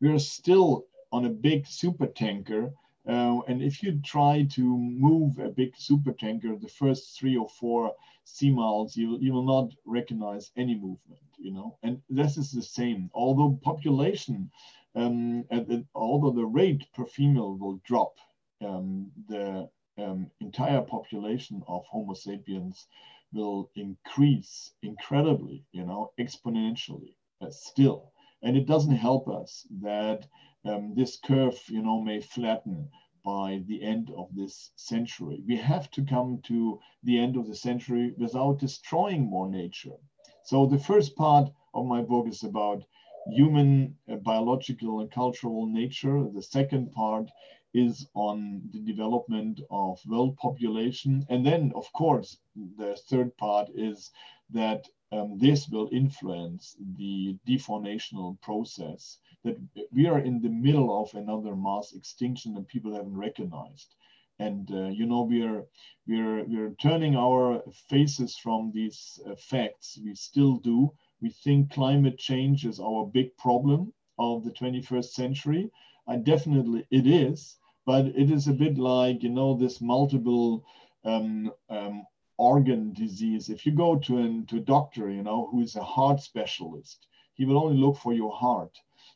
We are still on a big super tanker. Uh, and if you try to move a big super tanker, the first three or four sea miles, you, you will not recognize any movement, you know, and this is the same. Although population, um, and although the rate per female will drop, um, the um, entire population of Homo sapiens will increase incredibly, you know, exponentially uh, still. And it doesn't help us that um, this curve, you know, may flatten by the end of this century. We have to come to the end of the century without destroying more nature. So the first part of my book is about human, uh, biological, and cultural nature. The second part is on the development of world population. And then, of course, the third part is that um, this will influence the deformational process that we are in the middle of another mass extinction that people haven't recognized. And uh, you know we're we're we're turning our faces from these uh, facts we still do. We think climate change is our big problem of the 21st century. And definitely it is but it is a bit like you know this multiple um, um, organ disease if you go to, an, to a doctor you know who is a heart specialist he will only look for your heart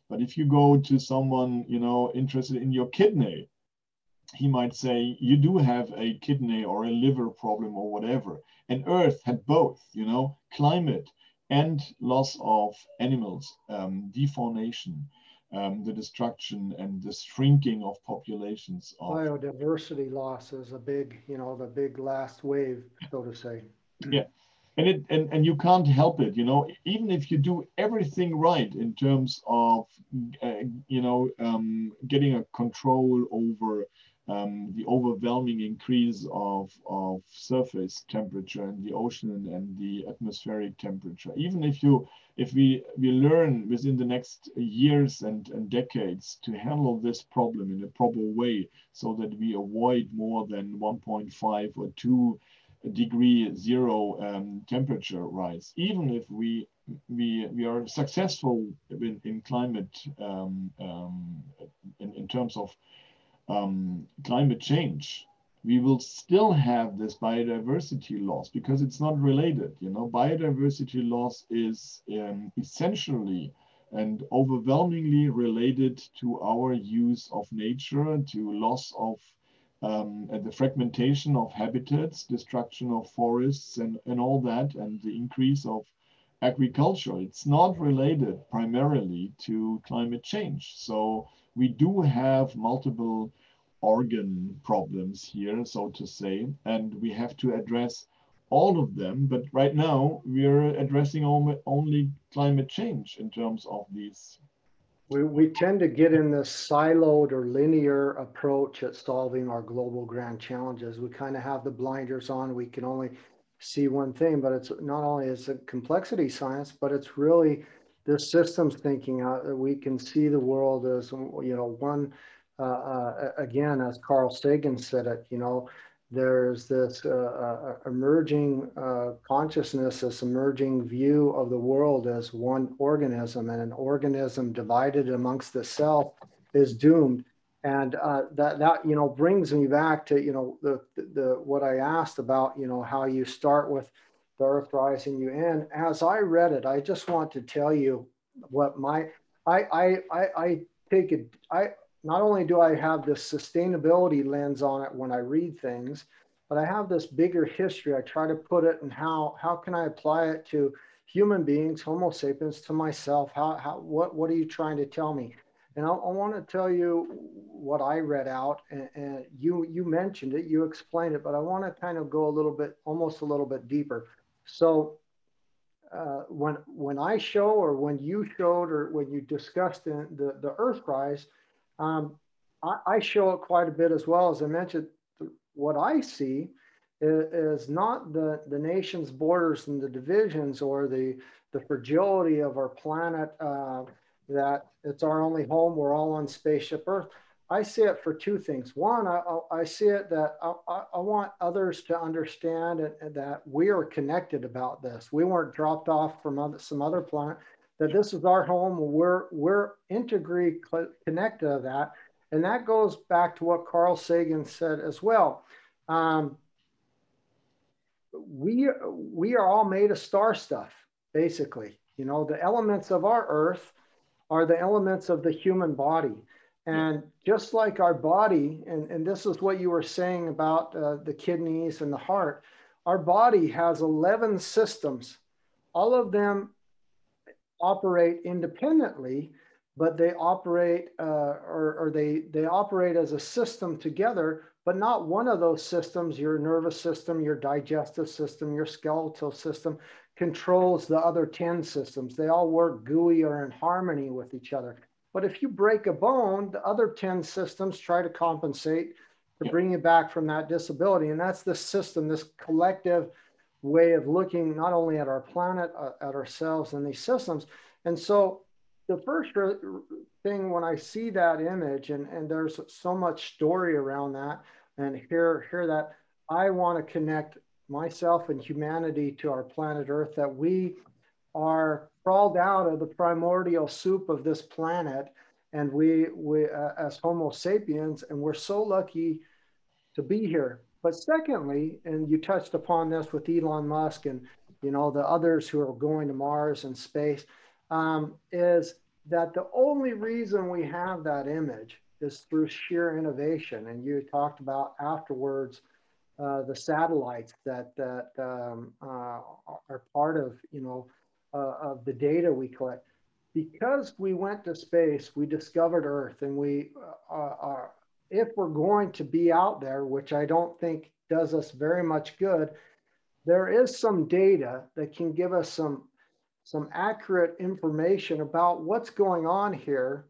but if you go to someone you know interested in your kidney he might say, you do have a kidney or a liver problem or whatever. And Earth had both, you know, climate and loss of animals, um, defaunation, um, the destruction and the shrinking of populations. Of, Biodiversity loss is a big, you know, the big last wave, so to say. Yeah. And, it, and, and you can't help it, you know, even if you do everything right in terms of, uh, you know, um, getting a control over um, the overwhelming increase of, of surface temperature in the ocean and the atmospheric temperature. Even if you if we, we learn within the next years and, and decades to handle this problem in a proper way so that we avoid more than 1.5 or 2 degree zero um, temperature rise, even if we we we are successful in, in climate um, um, in, in terms of um, climate change, we will still have this biodiversity loss because it's not related. You know, biodiversity loss is um, essentially and overwhelmingly related to our use of nature, to loss of um, the fragmentation of habitats, destruction of forests, and, and all that, and the increase of agriculture. It's not related primarily to climate change. So we do have multiple organ problems here, so to say, and we have to address all of them. But right now, we're addressing only climate change in terms of these. We, we tend to get in this siloed or linear approach at solving our global grand challenges. We kind of have the blinders on. We can only see one thing, but it's not only is it complexity science, but it's really this systems thinking out that we can see the world as you know one uh, uh, again as carl sagan said it you know there's this uh, uh emerging uh, consciousness this emerging view of the world as one organism and an organism divided amongst itself is doomed. And uh, that that you know brings me back to you know the, the what i asked about you know how you start with the earth rising you And as i read it i just want to tell you what my i i i, I take it i not only do i have this sustainability lens on it when i read things but i have this bigger history. I try to put it and how how can i apply it to human beings homo sapiens to myself? How, how what what are you trying to tell me? And I, I want to tell you what I read out, and, and, you you mentioned it, you explained it, but I want to kind of go a little bit, almost a little bit deeper. So uh, when when I show, or when you showed, or when you discussed the the, the Earthrise, um, I, I, show it quite a bit as well. As I mentioned, what I see is, is not the the nation's borders and the divisions, or the the fragility of our planet. Uh, that it's our only home. We're all on spaceship Earth. I see it for two things. One, I, I see it that I, I, want others to understand that we are connected about this. We weren't dropped off from other, some other planet. That this is our home. We're we're integrally connected to that, and that goes back to what Carl Sagan said as well. Um, we we are all made of star stuff, basically. You know, the elements of our Earth are the elements of the human body. And just like our body, and, and this is what you were saying about uh, the kidneys and the heart, our body has 11 systems. All of them operate independently, but they operate uh, or, or they, they operate as a system together, but not one of those systems, your nervous system, your digestive system, your skeletal system, controls the other 10 systems. They all work GUI or in harmony with each other. But if you break a bone, the other 10 systems try to compensate to bring you back from that disability. And that's the system, this collective way of looking not only at our planet, uh, at ourselves and these systems. And so the first thing when I see that image, and, and there's so much story around that, and hear, hear that, I want to connect myself and humanity to our planet Earth, that we are crawled out of the primordial soup of this planet and we, we uh, as Homo sapiens, and we're so lucky to be here. But secondly, and you touched upon this with Elon Musk and you know the others who are going to Mars and space, um, is that the only reason we have that image is through sheer innovation. And you talked about afterwards uh, the satellites that that um, uh, are part of you know uh, of the data we collect because we went to space, we discovered Earth, and we uh, are, if we're going to be out there, which I don't think does us very much good, there is some data that can give us some some accurate information about what's going on here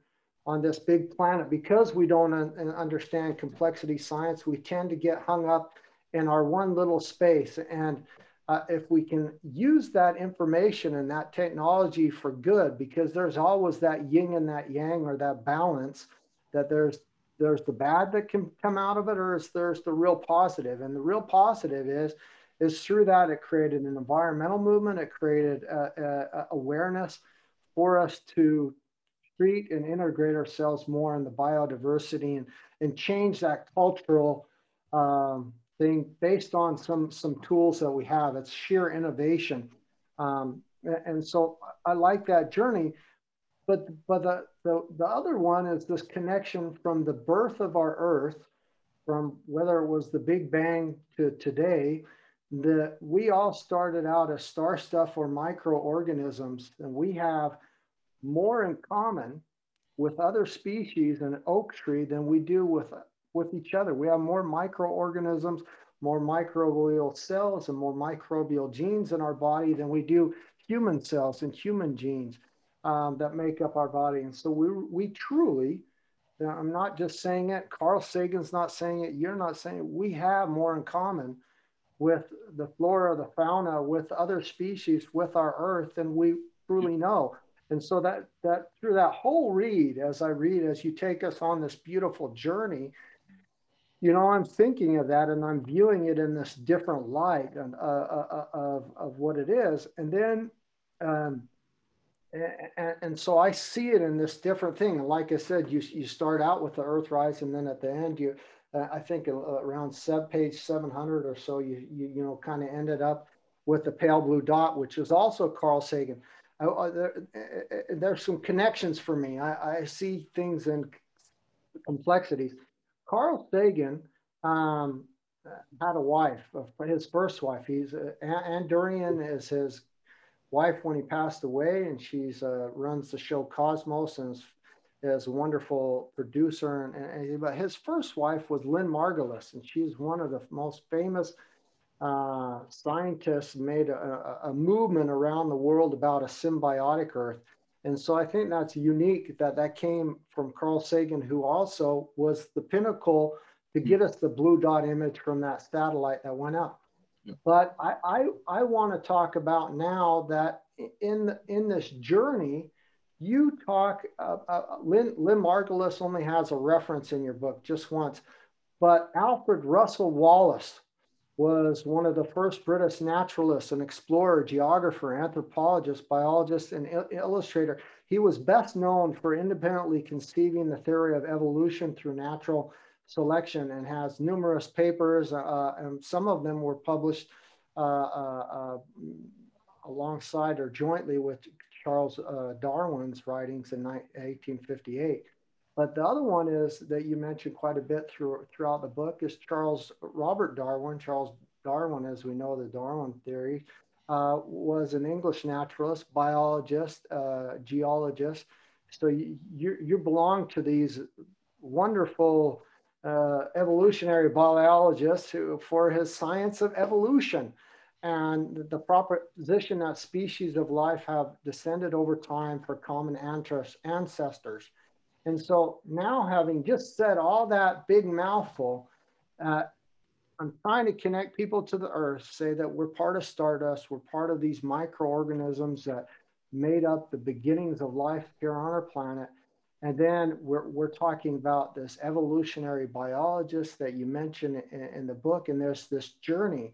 on this big planet. Because we don't un understand complexity science, we tend to get hung up in our one little space and uh, if we can use that information and that technology for good, because there's always that yin and that yang or that balance that there's there's the bad that can come out of it or is there's the real positive. And the real positive is is through that it created an environmental movement it created awareness for us to treat and integrate ourselves more in the biodiversity and, and change that cultural um, thing based on some some tools that we have. It's sheer innovation, um, and so I like that journey. But but the, the the other one is this connection from the birth of our Earth, from whether it was the Big Bang to today. That we all started out as star stuff or microorganisms, and we have more in common with other species in oak tree than we do with with each other. We have more microorganisms, more microbial cells, and more microbial genes in our body than we do human cells and human genes um, that make up our body. And so we, we truly, I'm not just saying it, Carl Sagan's not saying it, you're not saying it, we have more in common with the flora, the fauna, with other species, with our earth than we truly know. And so that that through that whole read, as I read, as you take us on this beautiful journey, you know, I'm thinking of that and I'm viewing it in this different light and, uh, uh, uh, of, of what it is. And then, um, and, and, so I see it in this different thing. And like I said, you, you start out with the Earthrise and then at the end, you, uh, I think around sub page 700 or so, you, you, you know, kind of ended up with the pale blue dot, which is also Carl Sagan. I, there, there's some connections for me. I, I see things in complexities. Carl Sagan um, had a wife, his first wife. He's uh, Ann Druyan is his wife when he passed away, and she's uh, runs the show Cosmos and is, is a wonderful producer. And, and, but his first wife was Lynn Margulis, and she's one of the most famous uh, scientists. Made a, a movement around the world about a symbiotic Earth. And so I think that's unique that that came from Carl Sagan, who also was the pinnacle to get us the blue dot image from that satellite that went up. Yeah. But I, I, I want to talk about now that in, in this journey, you talk, uh, uh, Lynn, Lynn Margulis only has a reference in your book just once, but Alfred Russel Wallace was one of the first British naturalists, an explorer, geographer, anthropologist, biologist, and illustrator. He was best known for independently conceiving the theory of evolution through natural selection and has numerous papers, uh, and some of them were published uh, uh, uh alongside or jointly with Charles uh, Darwin's writings in 1858. But the other one is that you mentioned quite a bit through, throughout the book is Charles Robert Darwin. Charles Darwin, as we know, the Darwin theory, uh, was an English naturalist, biologist, uh, geologist. So you, you, you, belong to these wonderful uh, evolutionary biologists who, for his science of evolution and the proposition that species of life have descended over time for common ancestors And so now, having just said all that big mouthful, uh, I'm trying to connect people to the earth, say that we're part of Stardust, we're part of these microorganisms that made up the beginnings of life here on our planet. And then we're, we're talking about this evolutionary biologist that you mentioned in, in the book. And there's this journey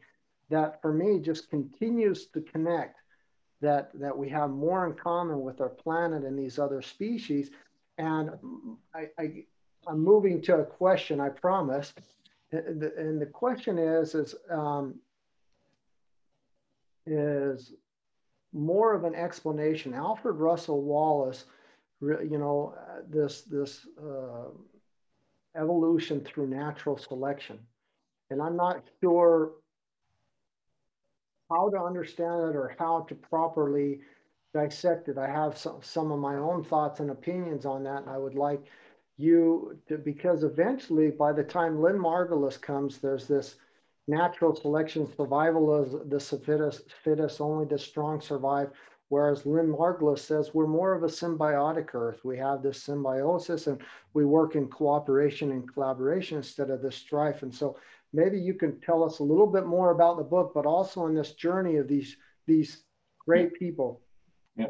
that for me just continues to connect that, that we have more in common with our planet and these other species. And I, I, I'm moving to a question, I promise. And the, question is, is, um, is more of an explanation. Alfred Russel Wallace, you know, this, this uh, evolution through natural selection. And I'm not sure how to understand it or how to properly dissect it. I have some, some of my own thoughts and opinions on that. And I would like you to, because eventually by the time Lynn Margulis comes, there's this natural selection survival of the fittest, fittest, only the strong survive. Whereas Lynn Margulis says we're more of a symbiotic earth. We have this symbiosis and we work in cooperation and collaboration instead of the strife. And so maybe you can tell us a little bit more about the book, but also in this journey of these, these great people. Yeah.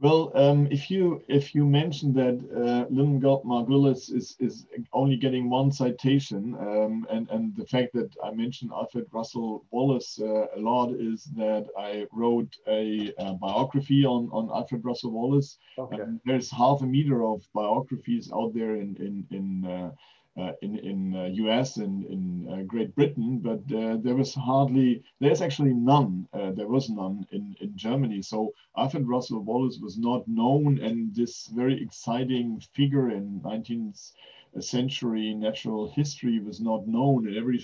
Well, um, if you if you mention that uh, Lynn Margulis is is only getting one citation, um, and and the fact that I mentioned Alfred Russel Wallace uh, a lot is that I wrote a, a, biography on on Alfred Russel Wallace. Okay. there's half a meter of biographies out there in in in uh, uh, in in uh, US and in uh, Great Britain, but uh, there was hardly there's actually none. There was none in in Germany. So Alfred Russel Wallace was not known, and this very exciting figure in 19th century natural history was not known, and every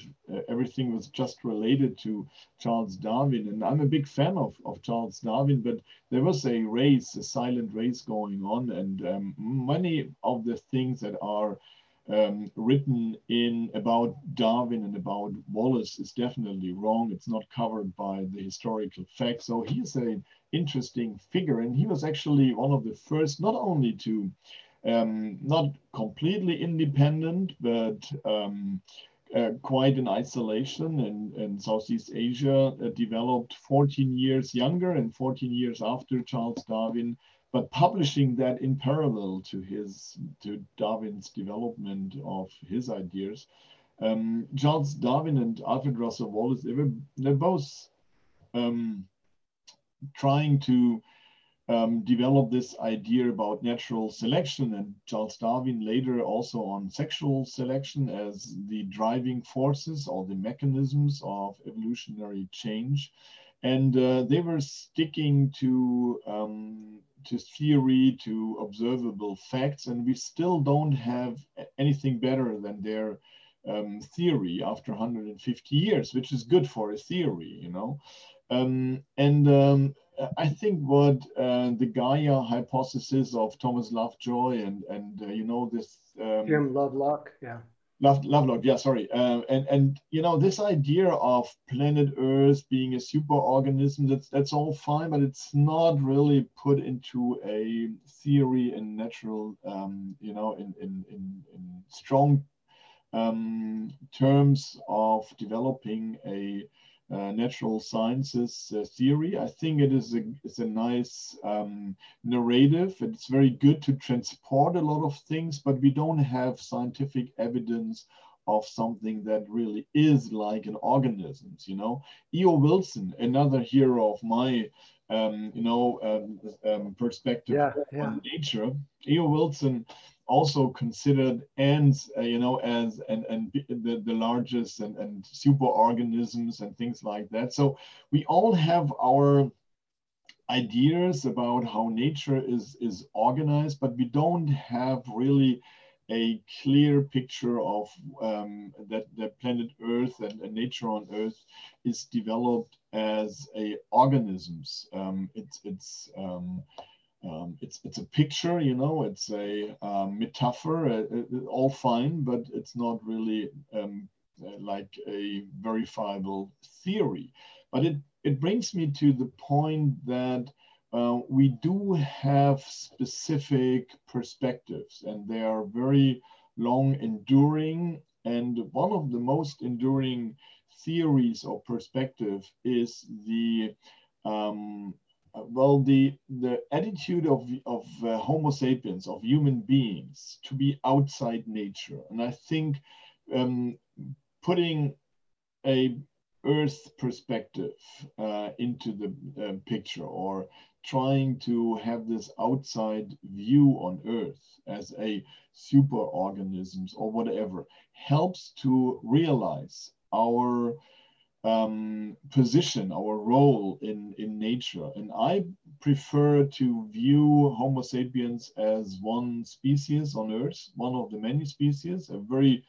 everything was just related to Charles Darwin. And I'm a big fan of of Charles Darwin, but there was a race, a silent race going on, and um, many of the things that are um, written in about Darwin and about Wallace is definitely wrong. It's not covered by the historical facts. So he's an interesting figure, and he was actually one of the first, not only to um, not completely independent, but um, uh, quite in isolation in, in Southeast Asia, uh, developed 14 years younger and 14 years after Charles Darwin, but publishing that in parallel to his to Darwin's development of his ideas. Um, Charles Darwin and Alfred Russel Wallace, they were they're both um, trying to um, develop this idea about natural selection, and Charles Darwin later also on sexual selection as the driving forces or the mechanisms of evolutionary change. And uh, they were sticking to um, to theory to observable facts, and we still don't have anything better than their um, theory after 150 years, which is good for a theory, you know. Um, and um, I think what uh, the Gaia hypothesis of Thomas Lovejoy and and uh, you know this um, Jim Lovelock, yeah, Love, Lovelock, yeah, sorry. Uh, and and you know this idea of planet Earth being a superorganism, that's that's all fine, but it's not really put into a theory in natural, um, you know, in in in, in strong um, terms of developing a uh, natural sciences uh, theory. I think it is a, it's a nice um, narrative. It's very good to transport a lot of things, but we don't have scientific evidence of something that really is like an organism. You know, E.O. Wilson, another hero of my, um, you know, um, um perspective yeah, yeah. on nature. E.O. Wilson also considered ants, uh, you know, as and and the, the largest and, and super organisms and things like that. So we all have our ideas about how nature is is organized, but we don't have really a clear picture of um, that the planet Earth and, and, nature on Earth is developed as a organisms. Um, it's it's um, um, it's it's a picture, you know, it's a um, metaphor, uh, uh, all fine, but it's not really um, uh, like a verifiable theory. But it it brings me to the point that uh, we do have specific perspectives and they are very long enduring. And one of the most enduring theories or perspective is the um, well the the attitude of of uh, Homo sapiens of human beings to be outside nature, and I think um, putting a Earth perspective uh, into the uh, picture or trying to have this outside view on Earth as a super organisms or whatever helps to realize our um, position, our role in, in nature. And I prefer to view Homo sapiens as one species on Earth, one of the many species, a very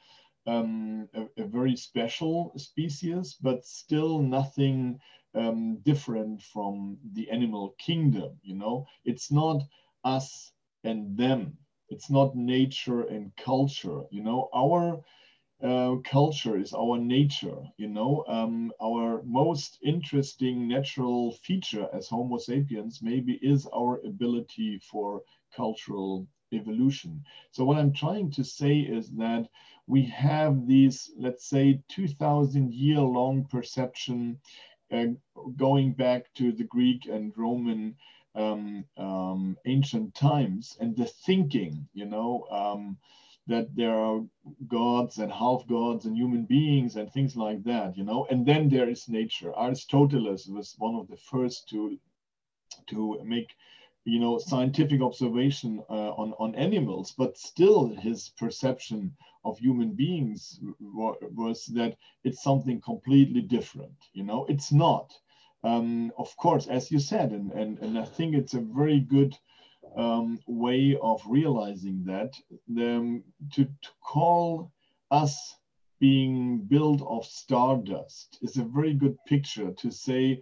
um, a, a, very special species, but still nothing um, different from the animal kingdom. You know, it's not us and them. It's not nature and culture. You know, our uh, culture is our nature. You know, um, our most interesting natural feature as Homo sapiens maybe is our ability for cultural evolution. So what I'm trying to say is that we have these, let's say, 2,000 year long perception uh, going back to the Greek and Roman um, um, ancient times and the thinking, you know, um, that there are gods and half gods and human beings and things like that, you know, and then there is nature. Aristoteles was one of the first to to make you know scientific observation uh, on on animals. But still his perception of human beings was that it's something completely different you know? It's not. Um, of course as you said and, and and i think it's a very good um, way of realizing that the, to, to call us being built of stardust is a very good picture to say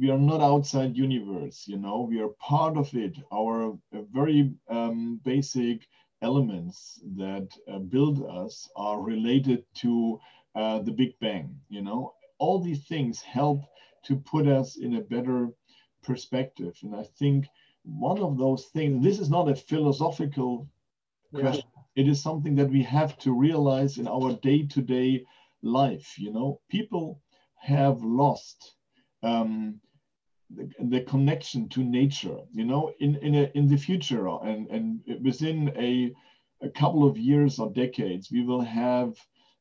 we are not outside universe you know we are part of it. Our uh, very um, basic elements that uh, build us are related to uh, the big bang you know. All these things help to put us in a better perspective. And i think one of those things this is not a philosophical yeah. question it is something that we have to realize in our day-to-day life you know people have lost um, the, the, connection to nature. You know, in in a, in the future and and within a a couple of years or decades, we will have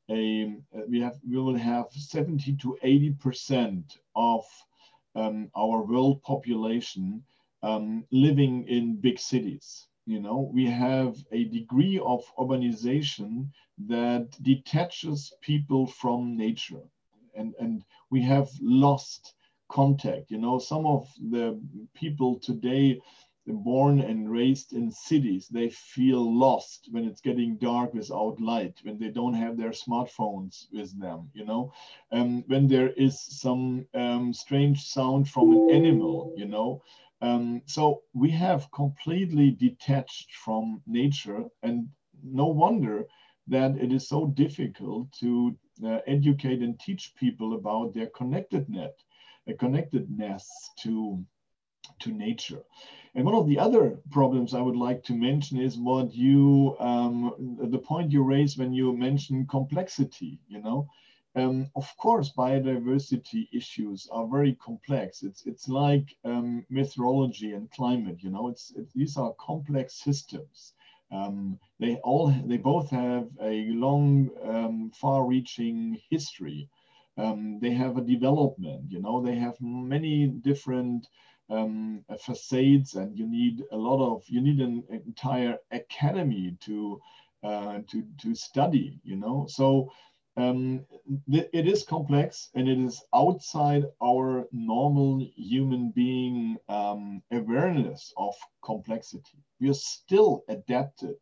a we have we will have 70 to 80 percent of um, our world population um, living in big cities. You know, we have a degree of urbanization that detaches people from nature, and and we have lost contact. You know, some of the people today born and raised in cities, they feel lost when it's getting dark without light, when they don't have their smartphones with them, you know, um, when there is some um, strange sound from an animal, you know. Um, so we have completely detached from nature, and no wonder that it is so difficult to uh, educate and teach people about their connected net a connectedness to, to nature. And one of the other problems I would like to mention is what you, um, the point you raised when you mentioned complexity, you know. Um, of course, biodiversity issues are very complex. It's, it's like um, meteorology and climate, you know, it's, it, these are complex systems. Um, they all, they both have a long, um, far-reaching history um, they have a development, you know, they have many different um, facades and you need a lot of, you need an entire academy to, uh, to, to study, you know. So um, it is complex and it is outside our normal human being um, awareness of complexity. We are still adapted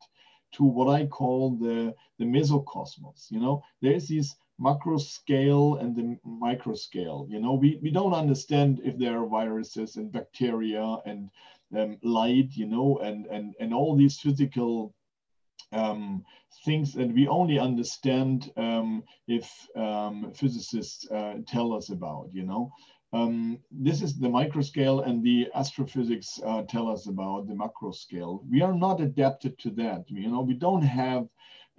to what I call the, the mesocosmos. You know, there's this macro scale and the micro scale. You know, we, we don't understand if there are viruses and bacteria and um, light, you know, and, and, and all these physical um, things that we only understand um, if um, physicists uh, tell us about, you know. um, this is the micro scale and the astrophysics uh, tell us about the macro scale. We are not adapted to that. You know, we don't have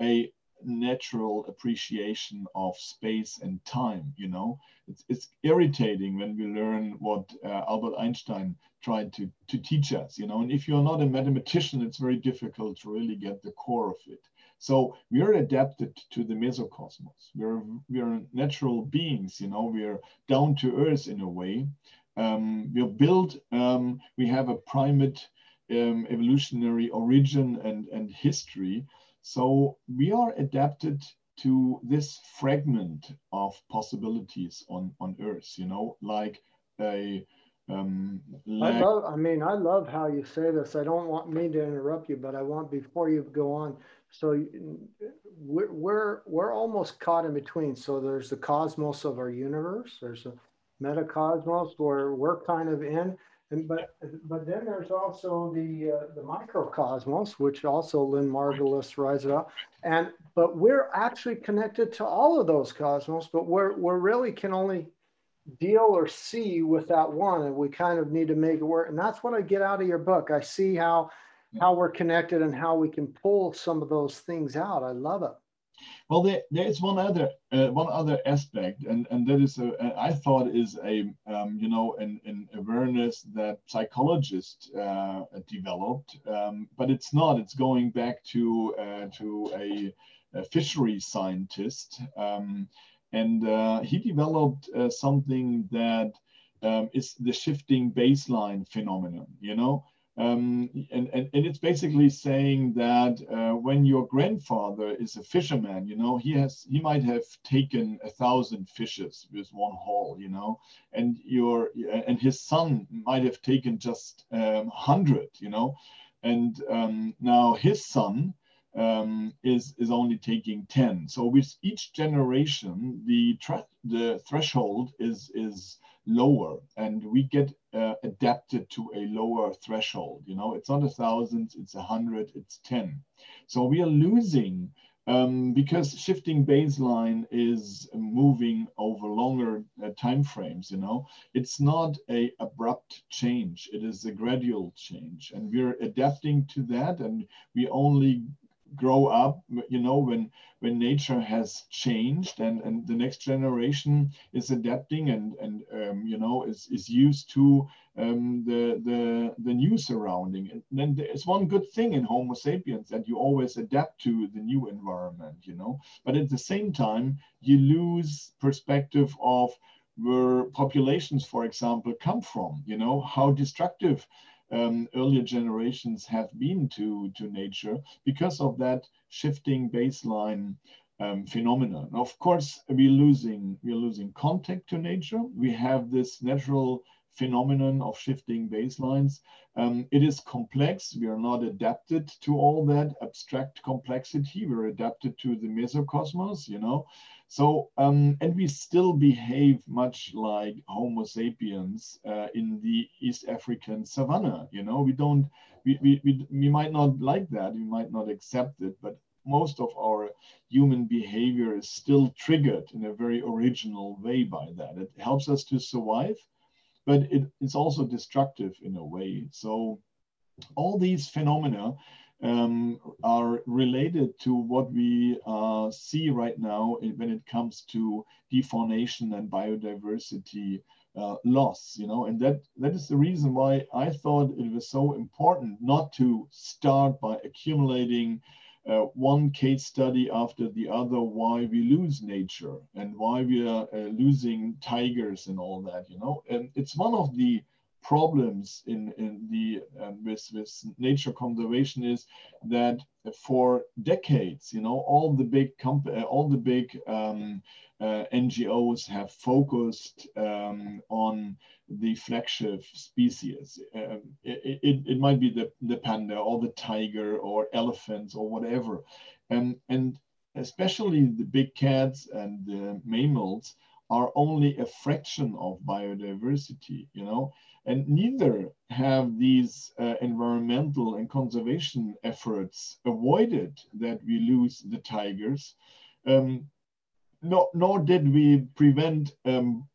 a natural appreciation of space and time, you know. It's, it's irritating when we learn what uh, Albert Einstein tried to, to teach us, you know. And if you're not a mathematician, it's very difficult to really get the core of it. So we are adapted to the mesocosmos. We're, we're natural beings, you know, we're down to earth in a way. Um, we're built, um, we have a primate um, evolutionary origin and, and history. So we are adapted to this fragment of possibilities on, on earth, you know, like a um, I love, I mean, I love how you say this. I don't want me to interrupt you, but I want before you go on. So we're, we're, we're almost caught in between. So there's the cosmos of our universe. There's a metacosmos where we're kind of in, and but but then there's also the uh, the microcosmos, which also Lynn Margulis writes about. And but we're actually connected to all of those cosmos, but we're we're really can only deal or see with that one, and we kind of need to make it work. And that's what I get out of your book. I see how how we're connected and how we can pull some of those things out. I love it. Well, there, there is one other uh, one other aspect, and and that is a, I thought is a um, you know an, an awareness that psychologists uh, developed, um, but it's not. It's going back to uh, to a, a fishery scientist, um, and uh, he developed uh, something that um, is the shifting baseline phenomenon. You know, um, and, and, and it's basically saying that uh, when your grandfather is a fisherman, you know, he has he might have taken a thousand fishes with one haul, you know, and your and his son might have taken just um, hundred, you know, and um, now his son um, is is only taking ten. So with each generation, the the threshold is is lower and we get uh, adapted to a lower threshold you know? It's not a thousand it's a hundred it's 10 so we are losing um, because shifting baseline is moving over longer uh, time frames you know? It's not a abrupt change it is a gradual change and we're adapting to that and we only grow up you know when when nature has changed and and the next generation is adapting and and um, you know is is used to um, the the the new surrounding. And then there's one good thing in homo sapiens that you always adapt to the new environment you know. But at the same time you lose perspective of where populations for example come from you know how destructive um, earlier generations have been to, to nature because of that shifting baseline um, phenomenon. Of course, we're losing, we're losing contact to nature. We have this natural phenomenon of shifting baselines. Um, it is complex. We are not adapted to all that abstract complexity. We're adapted to the mesocosmos, you know. So, um, and we still behave much like Homo sapiens uh, in the East African savannah. You know, we don't, we, we, we, we might not like that, we might not accept it, but most of our human behavior is still triggered in a very original way by that. It helps us to survive, but it, it's also destructive in a way. So, all these phenomena um, are related to what we uh, see right now when it comes to deformation and biodiversity uh, loss, you know, and that that is the reason why I thought it was so important not to start by accumulating uh, one case study after the other why we lose nature and why we are uh, losing tigers and all that, you know, and it's one of the problems in, in the um, with, with nature conservation is that for decades, you know, all the big comp- uh, all the big um, uh, NGOs have focused um, on the flagship species. Um, it, it, it, might be the, the panda or the tiger or elephants or whatever. And, and especially the big cats and the mammals are only a fraction of biodiversity, you know and neither have these uh, environmental and conservation efforts avoided that we lose the tigers, um, nor, nor did we prevent um,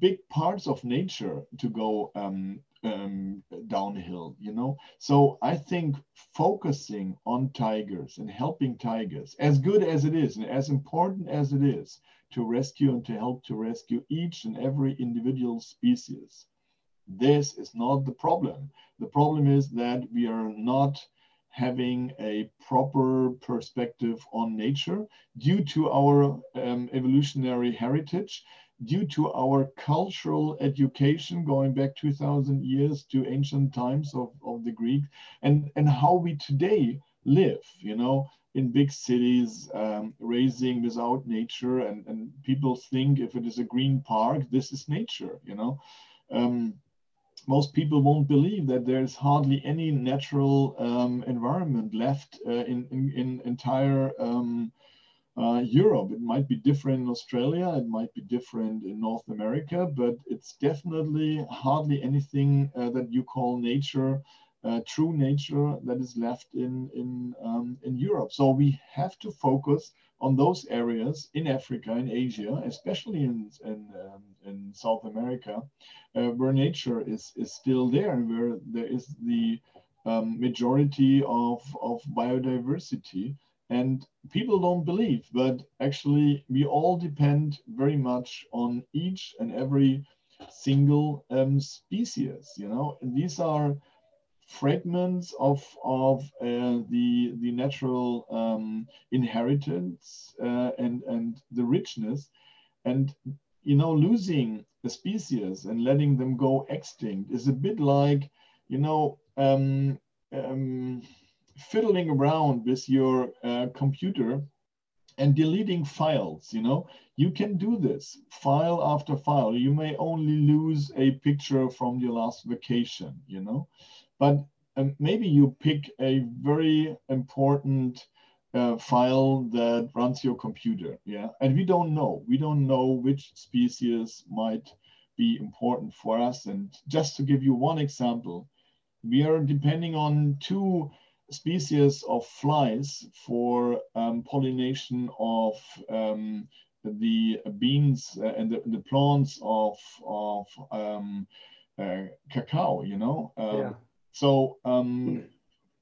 big parts of nature to go um, um, downhill, you know. So I think focusing on tigers and helping tigers, as good as it is and as important as it is to rescue and to help to rescue each and every individual species, this is not the problem. The problem is that we are not having a proper perspective on nature due to our um, evolutionary heritage due to our cultural education going back 2000 years to ancient times of, of the Greek and, and how we today live, you know, in big cities, um, raising without nature. And, and people think if it is a green park, this is nature, you know. Um, most people won't believe that there's hardly any natural um, environment left uh, in, in, in entire um, uh, Europe. It might be different in Australia, it might be different in North America, but it's definitely hardly anything uh, that you call nature, uh, true nature that is left in, in, um, in Europe. So we have to focus on those areas in Africa, in Asia, especially in, in, um, in South America, uh, where nature is, is still there and where there is the um, majority of, of biodiversity. And people don't believe, but actually, we all depend very much on each and every single um, species. You know, and these are fragments of of uh, the the natural um, inheritance uh, and and the richness, and you know, losing a species and letting them go extinct is a bit like, you know. Um, um, fiddling around with your uh, computer and deleting files you know? You can do this file after file. You may only lose a picture from your last vacation you know but um, maybe you pick a very important uh, file that runs your computer yeah and we don't know we don't know which species might be important for us and just to give you one example we are depending on two species of flies for um, pollination of um, the beans uh, and the, the, plants of, of um, uh, cacao, you know? Um, yeah. So um,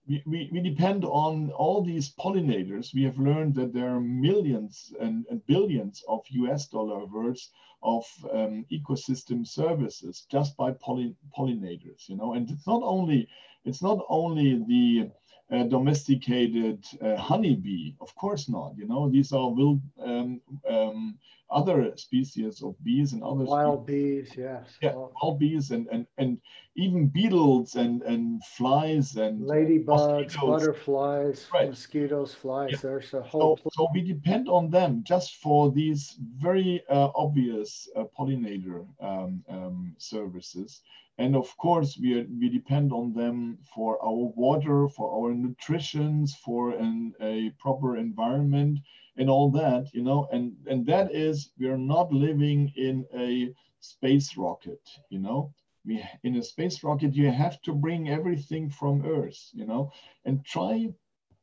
we, we, we depend on all these pollinators. We have learned that there are millions and, and billions of US dollar worth of um, ecosystem services just by pollin pollinators, you know? And it's not only, it's not only the uh, domesticated uh, honeybee. Of course not. You know, these are wild, um, um, other species of bees and other wild species. bees. Yes. Yeah, wild bees and and and even beetles and and flies and ladybugs, butterflies, right. mosquitoes, flies. Yeah. There's a whole. So, so, we depend on them just for these very uh, obvious uh, pollinator um, um, services. And of course, we, are, we depend on them for our water, for our nutrition, for an, a proper environment and all that, you know, and, and that is, we are not living in a space rocket, you know. We, in a space rocket, you have to bring everything from Earth, you know, and try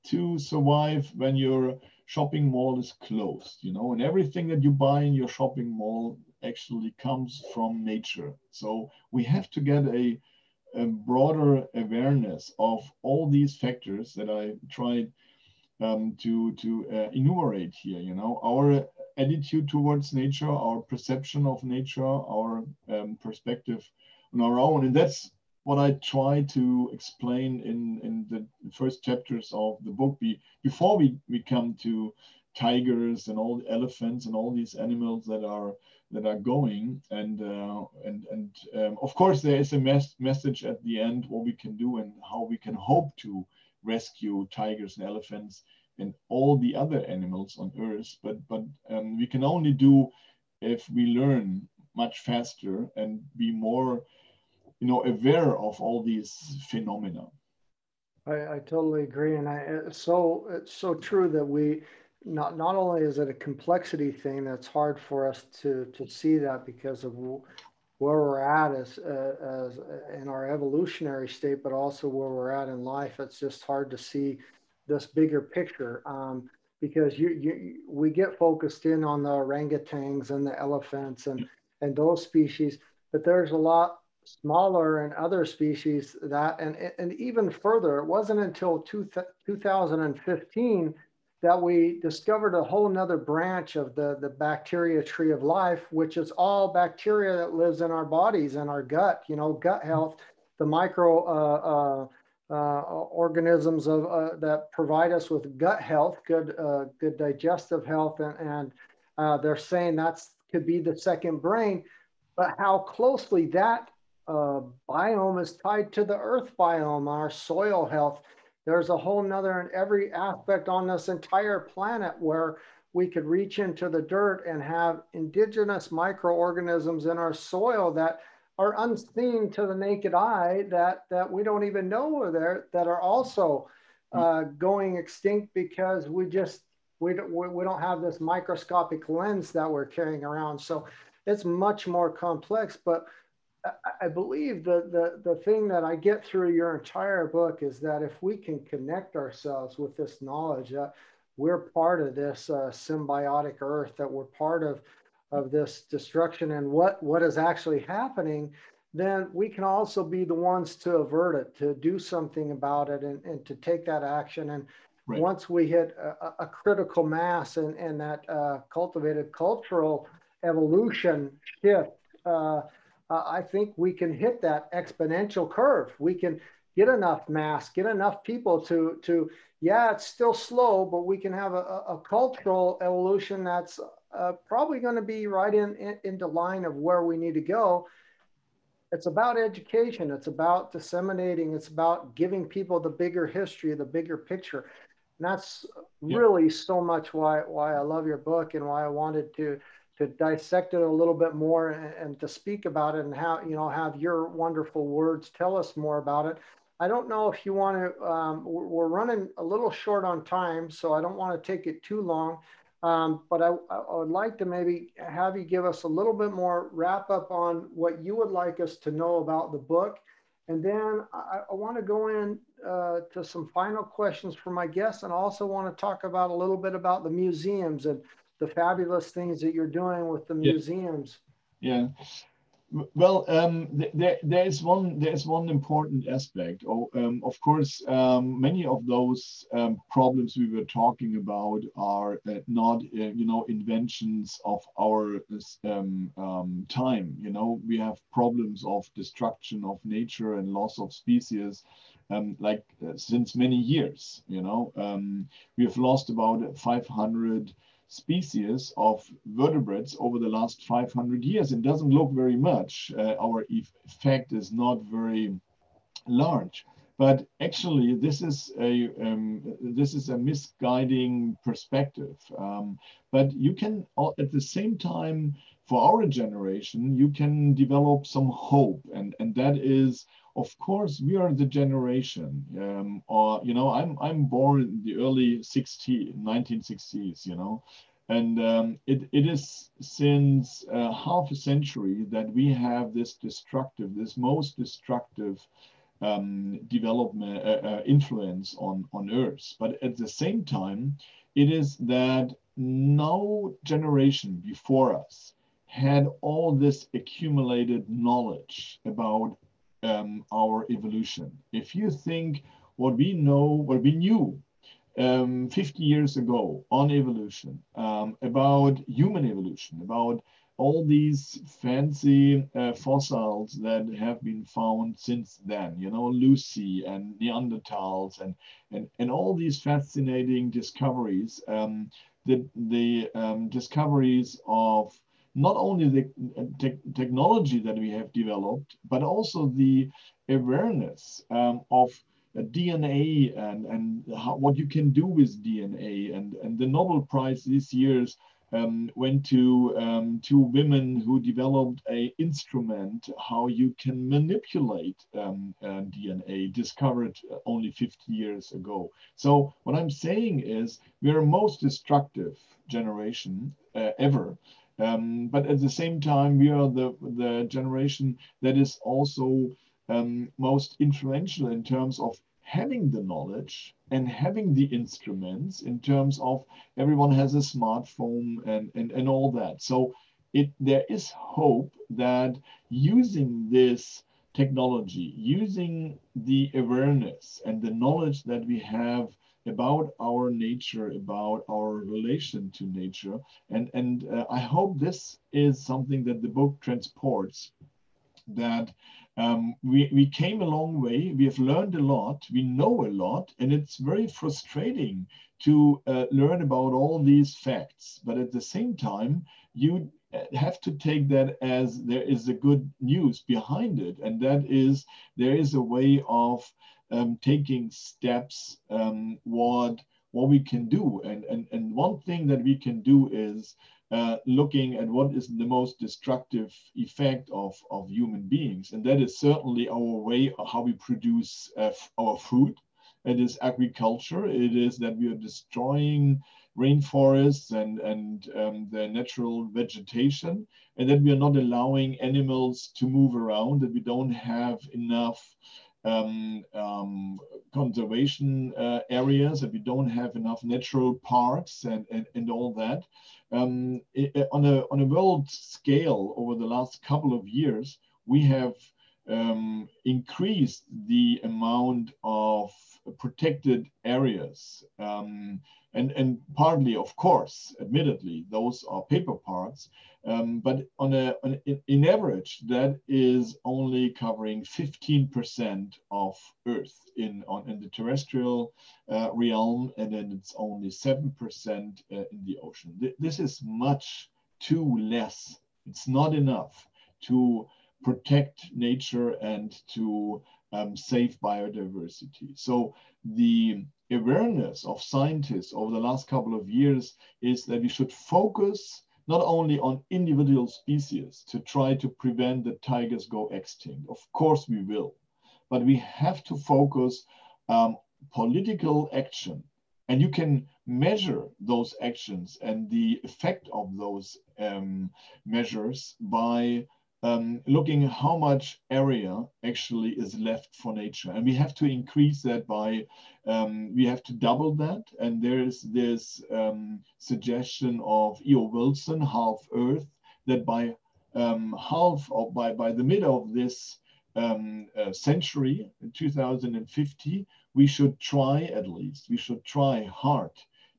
to survive when your shopping mall is closed, you know, and everything that you buy in your shopping mall actually comes from nature. So we have to get a, a broader awareness of all these factors that I tried um, to, to uh, enumerate here. You know, our attitude towards nature, our perception of nature, our um, perspective on our own. And that's what I try to explain in, in the first chapters of the book be, before we, we come to tigers and all the elephants and all these animals that are that are going and uh, and and um, of course there is a mes- message at the end what we can do and how we can hope to rescue tigers and elephants and all the other animals on earth. But but um, we can only do if we learn much faster and be more you know aware of all these phenomena. I, I totally agree. And I it's so it's so true that we not not only is it a complexity thing that's hard for us to to see that because of where we're at as uh, as in our evolutionary state, but also where we're at in life. It's just hard to see this bigger picture um, because you, you we get focused in on the orangutans and the elephants and and those species, but there's a lot smaller and other species that, and, and even further, it wasn't until two, 2015 that we discovered a whole nother branch of the, the bacteria tree of life, which is all bacteria that lives in our bodies and our gut, you know, gut health, the micro uh, uh, uh, organisms of, uh, that provide us with gut health, good, uh, good digestive health, and, and uh, they're saying that's could be the second brain. But how closely that biome is tied to the earth biome, our soil health, there's a whole nother in every aspect on this entire planet where we could reach into the dirt and have indigenous microorganisms in our soil that are unseen to the naked eye that that we don't even know are there that are also hmm. uh, going extinct because we just we don't we don't have this microscopic lens that we're carrying around so it's much more complex but I believe the, the, the thing that I get through your entire book is that if we can connect ourselves with this knowledge that we're part of this uh, symbiotic earth, that we're part of, of this destruction and what, what is actually happening, then we can also be the ones to avert it, to do something about it and, and to take that action. And right. once we hit a, a, critical mass and, and that uh, cultivated cultural evolution shift, uh, uh, I think we can hit that exponential curve. We can get enough mass, get enough people to to yeah, it's still slow, but we can have a, a cultural evolution that's uh, probably going to be right in, in into line of where we need to go. It's about education. It's about disseminating. It's about giving people the bigger history, the bigger picture. And that's yeah. really so much why why I love your book and why I wanted to to dissect it a little bit more and, and, to speak about it and how you know have your wonderful words tell us more about it. I don't know if you want to um, we're running a little short on time so i don't want to take it too long. Um, but I, I, would like to maybe have you give us a little bit more wrap up on what you would like us to know about the book. And then I, I want to go in uh, to some final questions for my guests and also want to talk about a little bit about the museums and the fabulous things that you're doing with the museums. Yeah. Well, um, there, there is one there is one important aspect. Oh, um, of course, um, many of those um, problems we were talking about are uh, not uh, you know inventions of our um, um, time. You know, we have problems of destruction of nature and loss of species, like uh, since many years. You know, we have lost about 500 species of vertebrates over the last 500 years. It doesn't look very much. Uh, our effect is not very large, but actually this is a um, this is a misguiding perspective. Um, but you can at the same time for our generation you can develop some hope, and and that is of course we are the generation um, or you know i'm i'm born in the early 60 1960s you know and um, it, it is since uh, half a century that we have this destructive this most destructive um, development uh, uh, influence on on earth. But at the same time it is that no generation before us had all this accumulated knowledge about um, our evolution. If you think what we know, what we knew um, 50 years ago on evolution, um, about human evolution, about all these fancy uh, fossils that have been found since then, you know, Lucy and Neanderthals and, and, and all these fascinating discoveries, um, the, the um, discoveries of not only the uh, te technology that we have developed, but also the awareness um, of uh, DNA and, and how, what you can do with DNA. And, and the Nobel Prize this year um, went to um, two women who developed a instrument how you can manipulate um, uh, DNA, discovered only 50 years ago. So what I'm saying is we're most destructive generation uh, ever. Um, but at the same time, we are the, the generation that is also um, most influential in terms of having the knowledge and having the instruments in terms of everyone has a smartphone and, and, and all that. So it there is hope that using this technology, using the awareness and the knowledge that we have about our nature, about our relation to nature. And, and uh, I hope this is something that the book transports, that um, we, we came a long way, we have learned a lot, we know a lot, and it's very frustrating to uh, learn about all these facts. But at the same time, you have to take that as there is a good news behind it, and that is there is a way of um, taking steps um, what what we can do, and, and and one thing that we can do is uh, looking at what is the most destructive effect of of human beings, and that is certainly our way of how we produce uh, our food. It is agriculture. It is that we are destroying rainforests and, and um, the natural vegetation, and that we are not allowing animals to move around, that we don't have enough um, um, conservation uh, areas, that we don't have enough natural parks and, and, and all that. Um, it, on, a, on a world scale, over the last couple of years, we have um, increased the amount of protected areas. Um, and, and partly, of course, admittedly, those are paper parks, um, but on a, on, in average, that is only covering 15% of Earth in, on, in the terrestrial uh, realm, and then it's only 7% uh, in the ocean. Th this is much too less. It's not enough to protect nature and to um, save biodiversity. So the awareness of scientists over the last couple of years is that we should focus not only on individual species to try to prevent that tigers go extinct. Of course we will, but we have to focus um, political action and you can measure those actions and the effect of those um, measures by um, looking how much area actually is left for nature. And we have to increase that by, um, we have to double that. And there is this um, suggestion of E.O. Wilson, Half Earth, that by um, half or by, by the middle of this um, uh, century, in 2050, we should try at least, we should try hard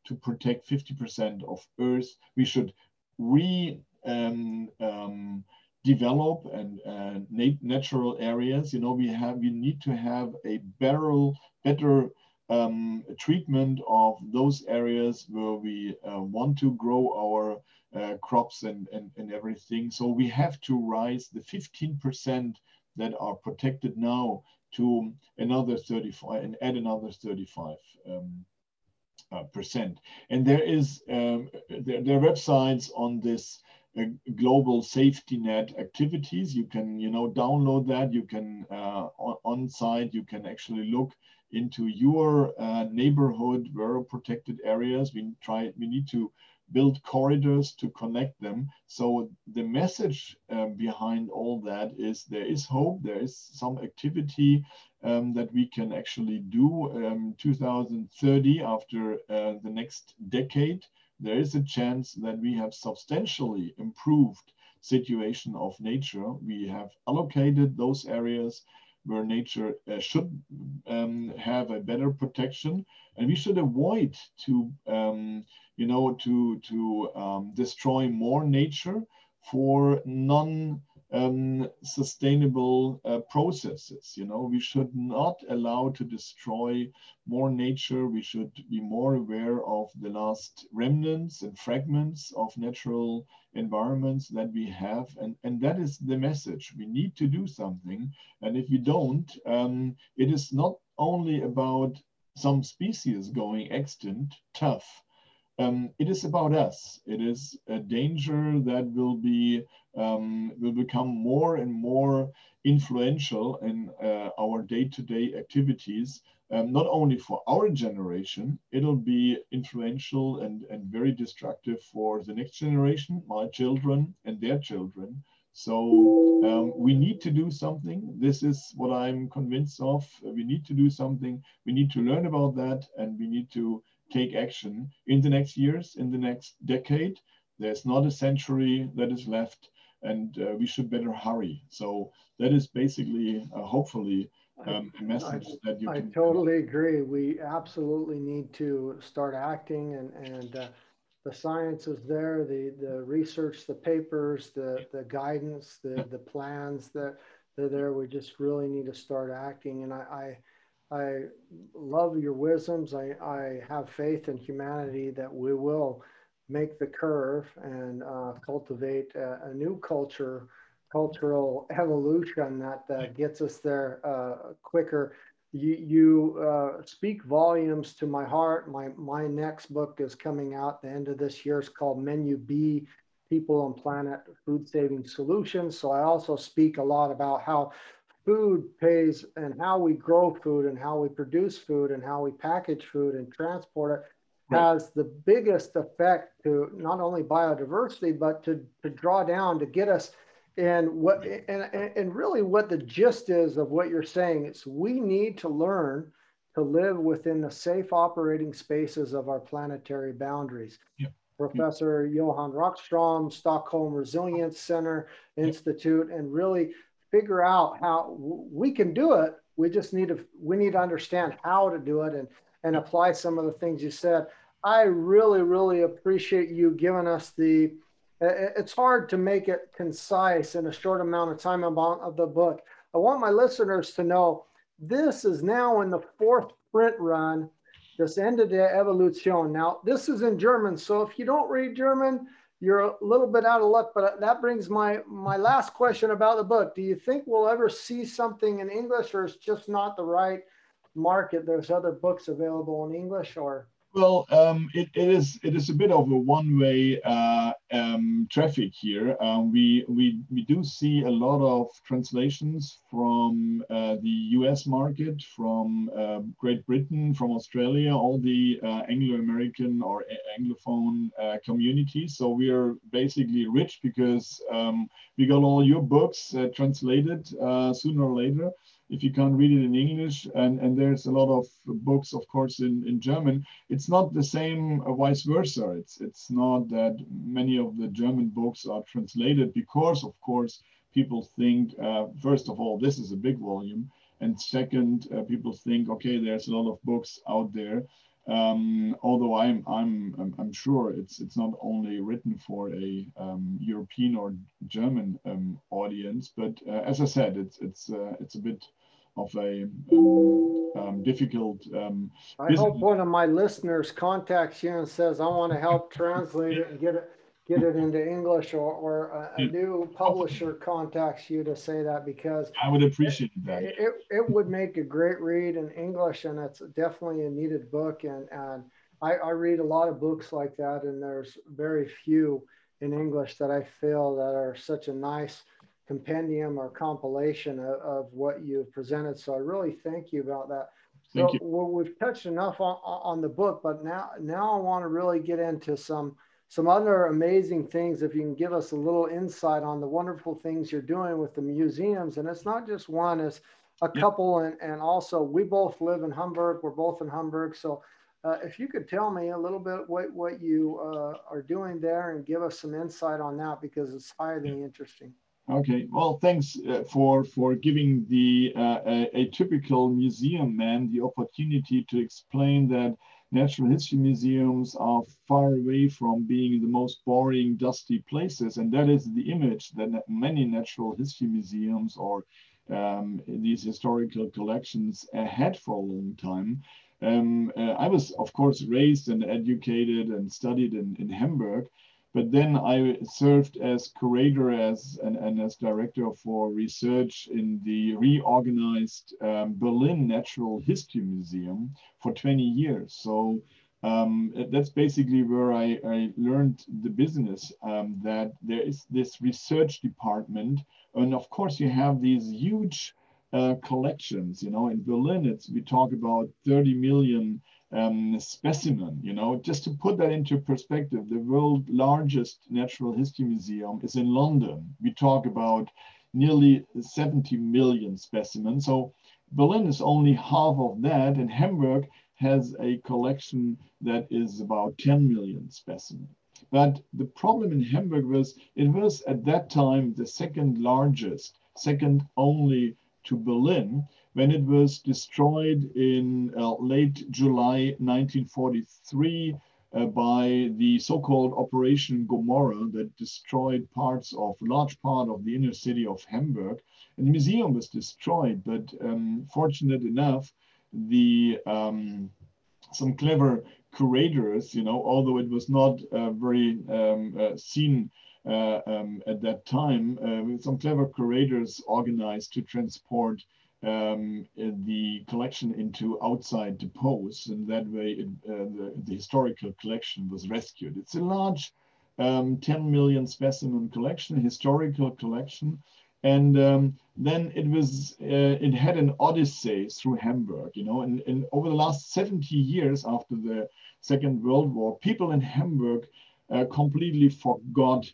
to protect 50% of Earth. We should re um, um, develop and uh, natural areas. You know, we have we need to have a better better um, treatment of those areas where we uh, want to grow our uh, crops and, and, and everything. So we have to rise the 15% that are protected now to another 35 and add another 35 um, uh, percent. And there is um, there, there, are websites on this global safety net activities. You can, you know, download that. You can uh, on, site. You can actually look into your uh, neighborhood, very protected areas. We try. We need to build corridors to connect them. So the message um, behind all that is there is hope. There is some activity um, that we can actually do. Um, 2030, after uh, the next decade there is a chance that we have substantially improved situation of nature. We have allocated those areas where nature uh, should um, have a better protection, and we should avoid to, um, you know, to to um, destroy more nature for non um, sustainable uh, processes. You know, we should not allow to destroy more nature. We should be more aware of the last remnants and fragments of natural environments that we have. And, and that is the message. We need to do something. And if we don't, um, it is not only about some species going extinct, tough, um, it is about us. It is a danger that will be um, will become more and more influential in uh, our day-to-day activities. Um, not only for our generation, it'll be influential and, and very destructive for the next generation, my children and their children. So um, we need to do something. This is what I'm convinced of. We need to do something. We need to learn about that, and we need to take action in the next years, in the next decade. There's not a century that is left, and uh, we should better hurry. So that is basically, uh, hopefully, um, a message I, that you I can. totally agree. We absolutely need to start acting, and and uh, the science is there, the the research, the papers, the the guidance, the the plans that they're there. We just really need to start acting, and I. I, I love your wisdoms. I, I have faith in humanity that we will make the curve and uh, cultivate a, a, new culture, cultural evolution that uh, gets us there uh, quicker. You, you uh, speak volumes to my heart. My, my next book is coming out the end of this year. It's called Menu B, People and Planet Food Saving Solutions. So I also speak a lot about how food pays and how we grow food and how we produce food and how we package food and transport it has the biggest effect to not only biodiversity, but to, to draw down, to get us and what and, and really what the gist is of what you're saying is we need to learn to live within the safe operating spaces of our planetary boundaries. Yep. Professor yep. Johan Rockström, Stockholm Resilience Center Institute, and really figure out how we can do it. We just need to we need to understand how to do it and and apply some of the things you said. I really, really appreciate you giving us the. It's hard to make it concise in a short amount of time about of the book. I want my listeners to know this is now in the fourth print run. This Ende der Evolution. Now, this is in German, so if you don't read German, you're a little bit out of luck. But uh, that brings my my last question about the book. Do you think we'll ever see something in English, or it's just not the right market? There's other books available in English, or well, um, it, it is it is a bit of a one-way uh, um, traffic here. Um, we we we do see a lot of translations from uh, the U.S. market, from uh, Great Britain, from Australia, all the uh, Anglo-American or Anglophone uh, communities. So we are basically rich because um, we got all your books uh, translated sooner or later if you can't read it in English, and, and there's a lot of books, of course, in, in German, it's not the same uh, vice versa. It's, it's not that many of the German books are translated because, of course, people think, uh, first of all, this is a big volume. And second, uh, people think, okay, there's a lot of books out there. Um, although I'm, I'm, I'm, sure it's, it's not only written for a um, European or German um, audience, but uh, as I said, it's, it's, uh, it's a bit of a um, difficult. Um, I hope one of my listeners contacts you and says, "I want to help translate it and get it." Get it into English, or, or a, a new publisher contacts you to say that because I would appreciate it, that. It, it would make a great read in English, and it's definitely a needed book. And and I, I read a lot of books like that, and there's very few in English that I feel that are such a nice compendium or compilation of, of what you've presented. So I really thank you about that. So we've touched enough on, on the book, but now now I want to really get into some some other amazing things. If you can give us a little insight on the wonderful things you're doing with the museums, and it's not just one, it's a couple, and and also we both live in Hamburg. We're both in Hamburg, so. Uh, if you could tell me a little bit what, what you uh, are doing there and give us some insight on that because it's highly interesting. Okay, well, thanks uh, for for giving the uh, a, a, typical museum man the opportunity to explain that natural history museums are far away from being the most boring, dusty places, and that is the image that many natural history museums or um, these historical collections uh, had for a long time. Um, uh, I was, of course, raised and educated and studied in, in Hamburg. But then I served as curator as and, and as director for research in the reorganized um, Berlin Natural History Museum for 20 years. So um, that's basically where I, I learned the business um, that there is this research department. And of course, you have these huge uh, collections. You know, in Berlin, it's we talk about 30 million um, specimen. You know, just to put that into perspective, the world largest natural history museum is in London. We talk about nearly 70 million specimens. So Berlin is only half of that, and Hamburg has a collection that is about 10 million specimens. But the problem in Hamburg was it was at that time the second largest, second only to Berlin, when it was destroyed in uh, late July 1943 uh, by the so-called Operation Gomorrah that destroyed parts of large part of the inner city of Hamburg. And the museum was destroyed, but um, fortunate enough, the um, some clever curators, you know, although it was not uh, very um, uh, seen um, at that time, uh, some clever curators organized to transport um, the collection into outside depots, and that way it, uh, the, the, historical collection was rescued. It's a large um, 10 million specimen collection, historical collection, and um, then it was uh, it had an odyssey through Hamburg, you know, and, and over the last 70 years after the Second World War, people in Hamburg uh, completely forgot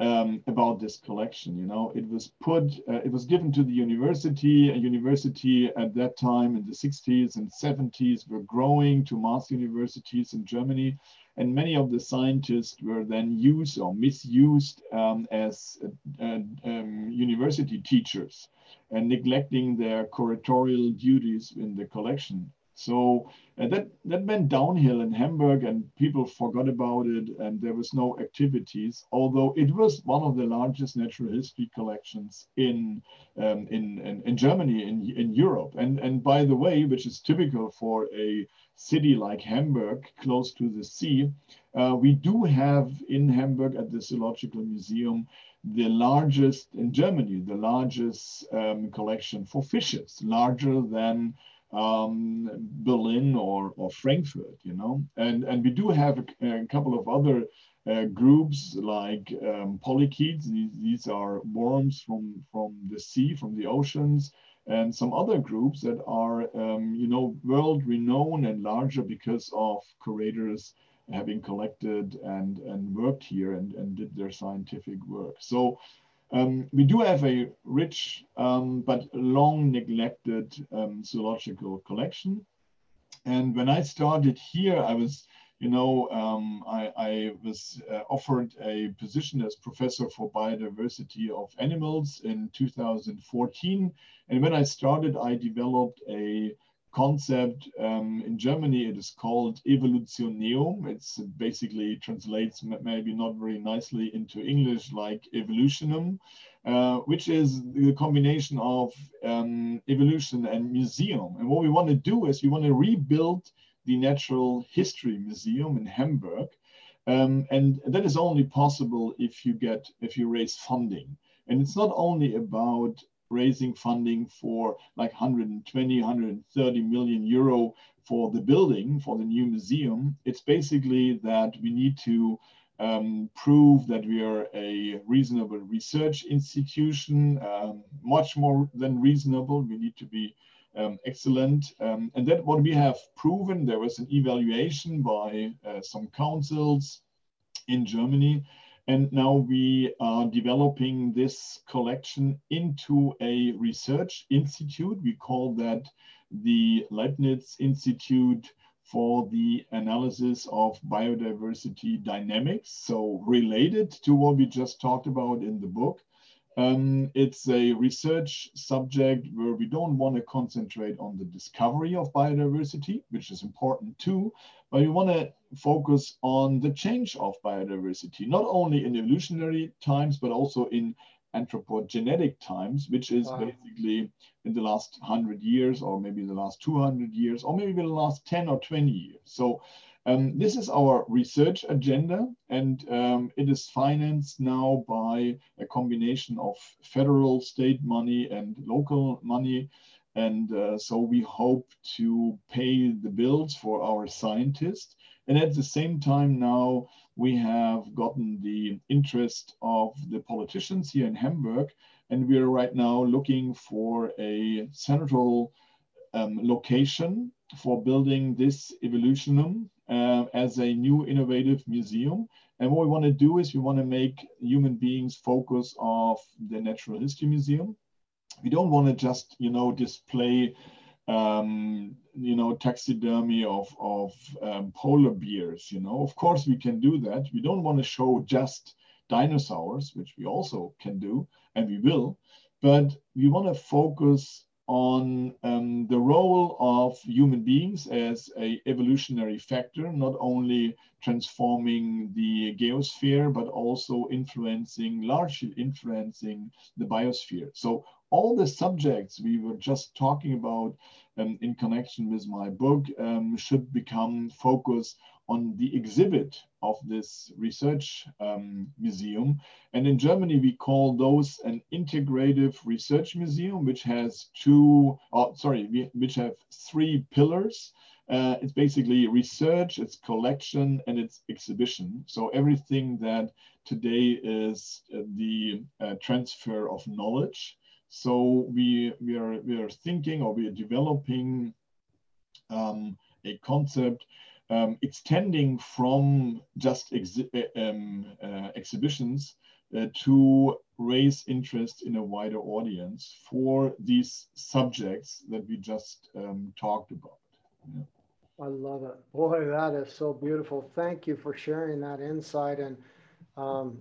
um, about this collection. You know, it was put, uh, it was given to the university. A university at that time in the 60s and 70s were growing to mass universities in Germany, and many of the scientists were then used or misused um, as uh, um, university teachers and neglecting their curatorial duties in the collection. So and that, that went downhill in Hamburg and people forgot about it and there was no activities, although it was one of the largest natural history collections in, um, in, in, in, Germany, in, in Europe. And, and by the way, which is typical for a city like Hamburg, close to the sea, uh, we do have in Hamburg at the Zoological Museum the largest in Germany, the largest um, collection for fishes, larger than um, Berlin or, or Frankfurt, you know. And, and we do have a, a couple of other uh, groups like um, polychaetes. These, these are worms from, from the sea, from the oceans, and some other groups that are, um, you know, world renowned and larger because of curators having collected and, and worked here and, and did their scientific work. So um, we do have a rich um, but long neglected um, zoological collection. And when I started here, I was, you know, um, I, I, was uh, offered a position as professor for biodiversity of animals in 2014. And when I started, I developed a concept. Um, in Germany, it is called evolutioneum. It's basically translates maybe not very nicely into English like evolutionum, uh, which is the combination of um, evolution and museum. And what we want to do is we want to rebuild the Natural History Museum in Hamburg. Um, and that is only possible if you get, if you raise funding. And it's not only about raising funding for like 120, 130 million euro for the building, for the new museum. It's basically that we need to um, prove that we are a reasonable research institution, um, much more than reasonable. We need to be um, excellent. Um, and that what we have proven, there was an evaluation by uh, some councils in Germany and now we are developing this collection into a research institute. We call that the Leibniz Institute for the Analysis of Biodiversity Dynamics. So related to what we just talked about in the book. Um, it's a research subject where we don't want to concentrate on the discovery of biodiversity, which is important too, but we want to focus on the change of biodiversity, not only in evolutionary times, but also in anthropogenetic times, which is wow. basically in the last 100 years, or maybe the last 200 years, or maybe the last 10 or 20 years. So um, this is our research agenda, and um, it is financed now by a combination of federal, state money, and local money. And uh, so we hope to pay the bills for our scientists. And at the same time, now we have gotten the interest of the politicians here in Hamburg. And we are right now looking for a central um, location for building this evolutionum uh, as a new innovative museum. And what we want to do is we want to make human beings focus of the Natural History Museum. We don't want to just, you know, display um, you know, taxidermy of, of um, polar bears, you know, of course we can do that. We don't want to show just dinosaurs, which we also can do, and we will, but we want to focus on um, the role of human beings as a evolutionary factor, not only transforming the geosphere, but also influencing, largely influencing the biosphere. So all the subjects we were just talking about um, in connection with my book um, should become focused on the exhibit of this research um, museum. And in Germany, we call those an integrative research museum, which has two, oh, sorry, which have three pillars. Uh, it's basically research, its collection, and its exhibition. So everything that today is uh, the uh, transfer of knowledge. So we, we, are, we are thinking or we are developing um, a concept um, extending from just exhi uh, um, uh, exhibitions uh, to raise interest in a wider audience for these subjects that we just um, talked about. Yeah. I love it. Boy, that is so beautiful. Thank you for sharing that insight. And um,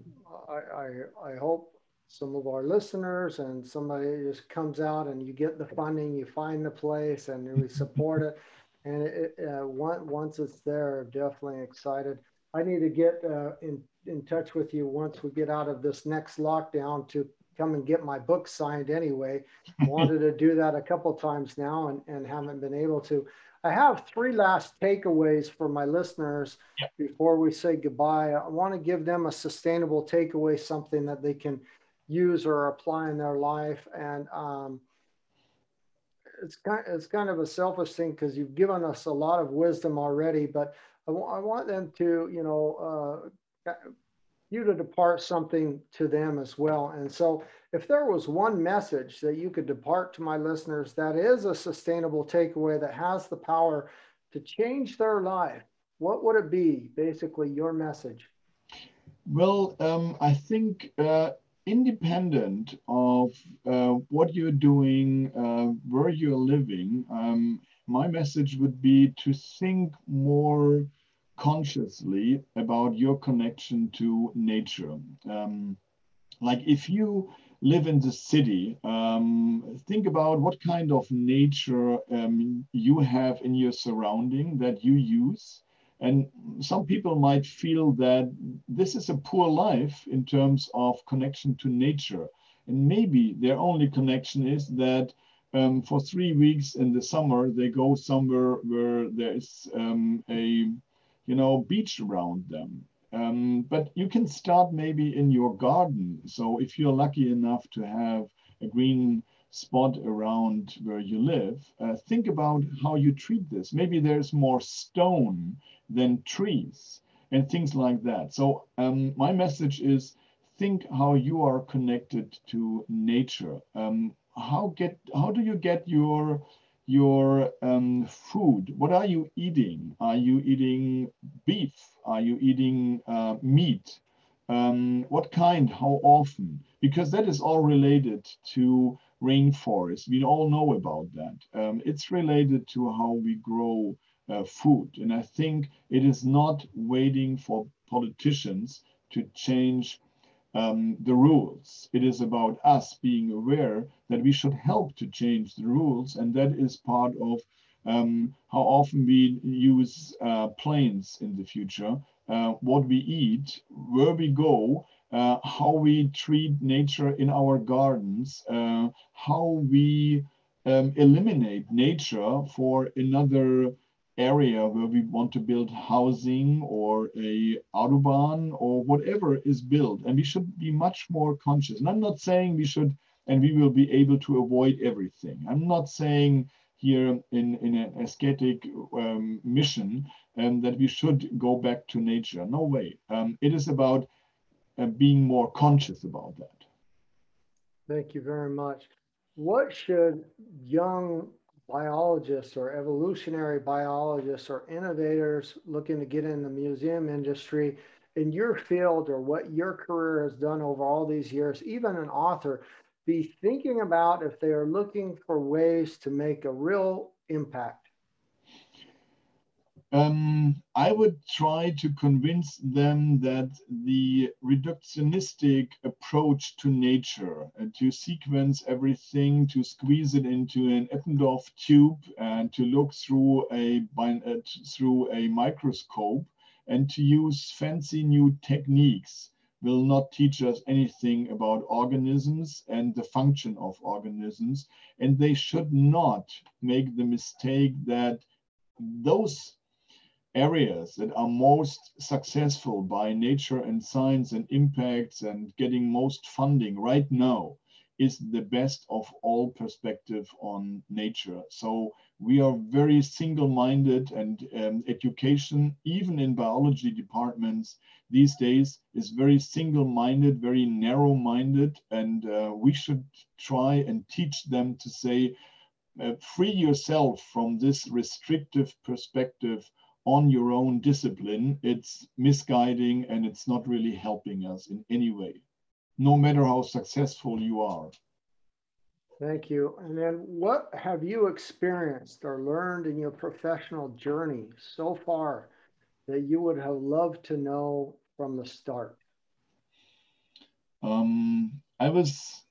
I, I, I hope some of our listeners and somebody just comes out and you get the funding, you find the place and we support it and it, uh, once it's there, definitely excited. I need to get uh, in in touch with you once we get out of this next lockdown to come and get my book signed. Anyway, wanted to do that a couple times now and and haven't been able to. I have three last takeaways for my listeners before we say goodbye. I want to give them a sustainable takeaway, something that they can use or apply in their life, and um, it's kind it's kind of a selfish thing because you've given us a lot of wisdom already, but I, I want them to you know uh, you to depart something to them as well. And so, if there was one message that you could depart to my listeners that is a sustainable takeaway that has the power to change their life, what would it be? Basically, your message. Well, um, I think uh, independent of uh, what you're doing, uh, where you're living, um, my message would be to think more consciously about your connection to nature. Um, like if you live in the city, um, think about what kind of nature um, you have in your surrounding that you use and some people might feel that this is a poor life in terms of connection to nature. And maybe their only connection is that um, for three weeks in the summer, they go somewhere where there is um, a, you know, beach around them. Um, but you can start maybe in your garden. So if you're lucky enough to have a green spot around where you live, uh, think about how you treat this. Maybe there's more stone than trees and things like that. So um, my message is think how you are connected to nature. Um, how get how do you get your your um, food? What are you eating? Are you eating beef? Are you eating uh, meat? Um, what kind? How often? Because that is all related to rainforest. We all know about that. Um, it's related to how we grow uh, food. And I think it is not waiting for politicians to change um, the rules. It is about us being aware that we should help to change the rules. And that is part of um, how often we use uh, planes in the future, uh, what we eat, where we go, uh, how we treat nature in our gardens, uh, how we um, eliminate nature for another area where we want to build housing or a autobahn or whatever is built. And we should be much more conscious. And i'm not saying we should and we will be able to avoid everything. I'm not saying here in, in an ascetic um, mission um, that we should go back to nature. No way. Um, it is about uh, being more conscious about that thank you very much what should young biologists or evolutionary biologists or innovators looking to get in the museum industry in your field or what your career has done over all these years, even an author, be thinking about if they are looking for ways to make a real impact? Um, I would try to convince them that the reductionistic approach to nature, uh, to sequence everything, to squeeze it into an Eppendorf tube, and to look through a uh, through a microscope, and to use fancy new techniques, will not teach us anything about organisms and the function of organisms, and they should not make the mistake that those areas that are most successful by nature and science and impacts and getting most funding right now is the best of all perspective on nature. So we are very single-minded and um, education, even in biology departments these days, is very single-minded, very narrow-minded, and uh, we should try and teach them to say, uh, free yourself from this restrictive perspective on your own discipline, it's misguiding and it's not really helping us in any way, no matter how successful you are. Thank you. And then what have you experienced or learned in your professional journey so far that you would have loved to know from the start? Um, I was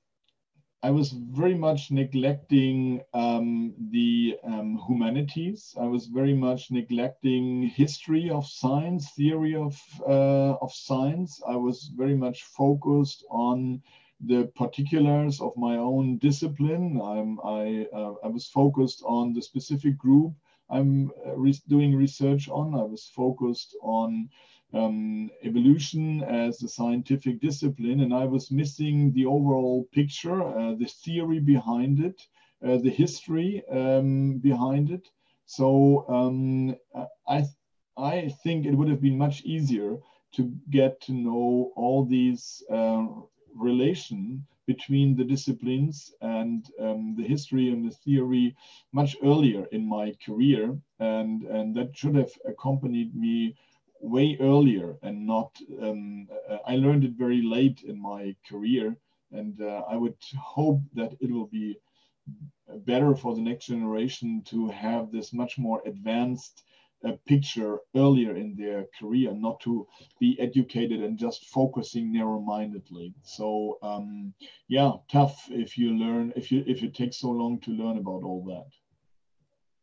I was very much neglecting um, the um, humanities. I was very much neglecting history of science, theory of, uh, of science. I was very much focused on the particulars of my own discipline. I'm, I, uh, I was focused on the specific group I'm uh, re doing research on. I was focused on um, evolution as a scientific discipline, and I was missing the overall picture, uh, the theory behind it, uh, the history um, behind it. So um, I, I think it would have been much easier to get to know all these uh, relation between the disciplines and um, the history and the theory much earlier in my career, and and that should have accompanied me way earlier and not um, uh, i learned it very late in my career. And uh, i would hope that it will be better for the next generation to have this much more advanced uh, picture earlier in their career not to be educated and just focusing narrow-mindedly. So um, yeah tough if you learn if you if it takes so long to learn about all that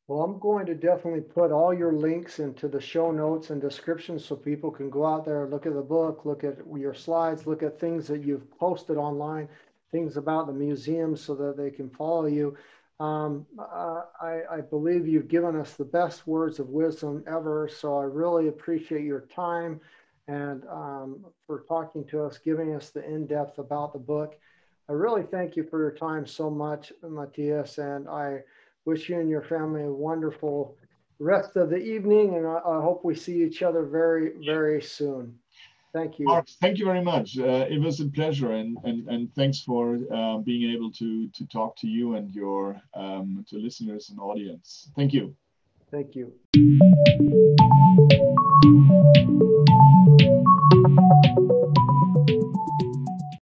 well, I'm going to definitely put all your links into the show notes and descriptions so people can go out there, look at the book, look at your slides, look at things that you've posted online, things about the museum so that they can follow you. Um, I, I, believe you've given us the best words of wisdom ever. So I really appreciate your time and um, for talking to us, giving us the in depth about the book. I really thank you for your time so much, Matthias. And I wish you and your family a wonderful rest of the evening, and I, I hope we see each other very, very soon. Thank you. Mark, thank you very much. Uh, it was a pleasure, and and, and thanks for uh, being able to to talk to you and your um, to listeners and audience. Thank you. Thank you.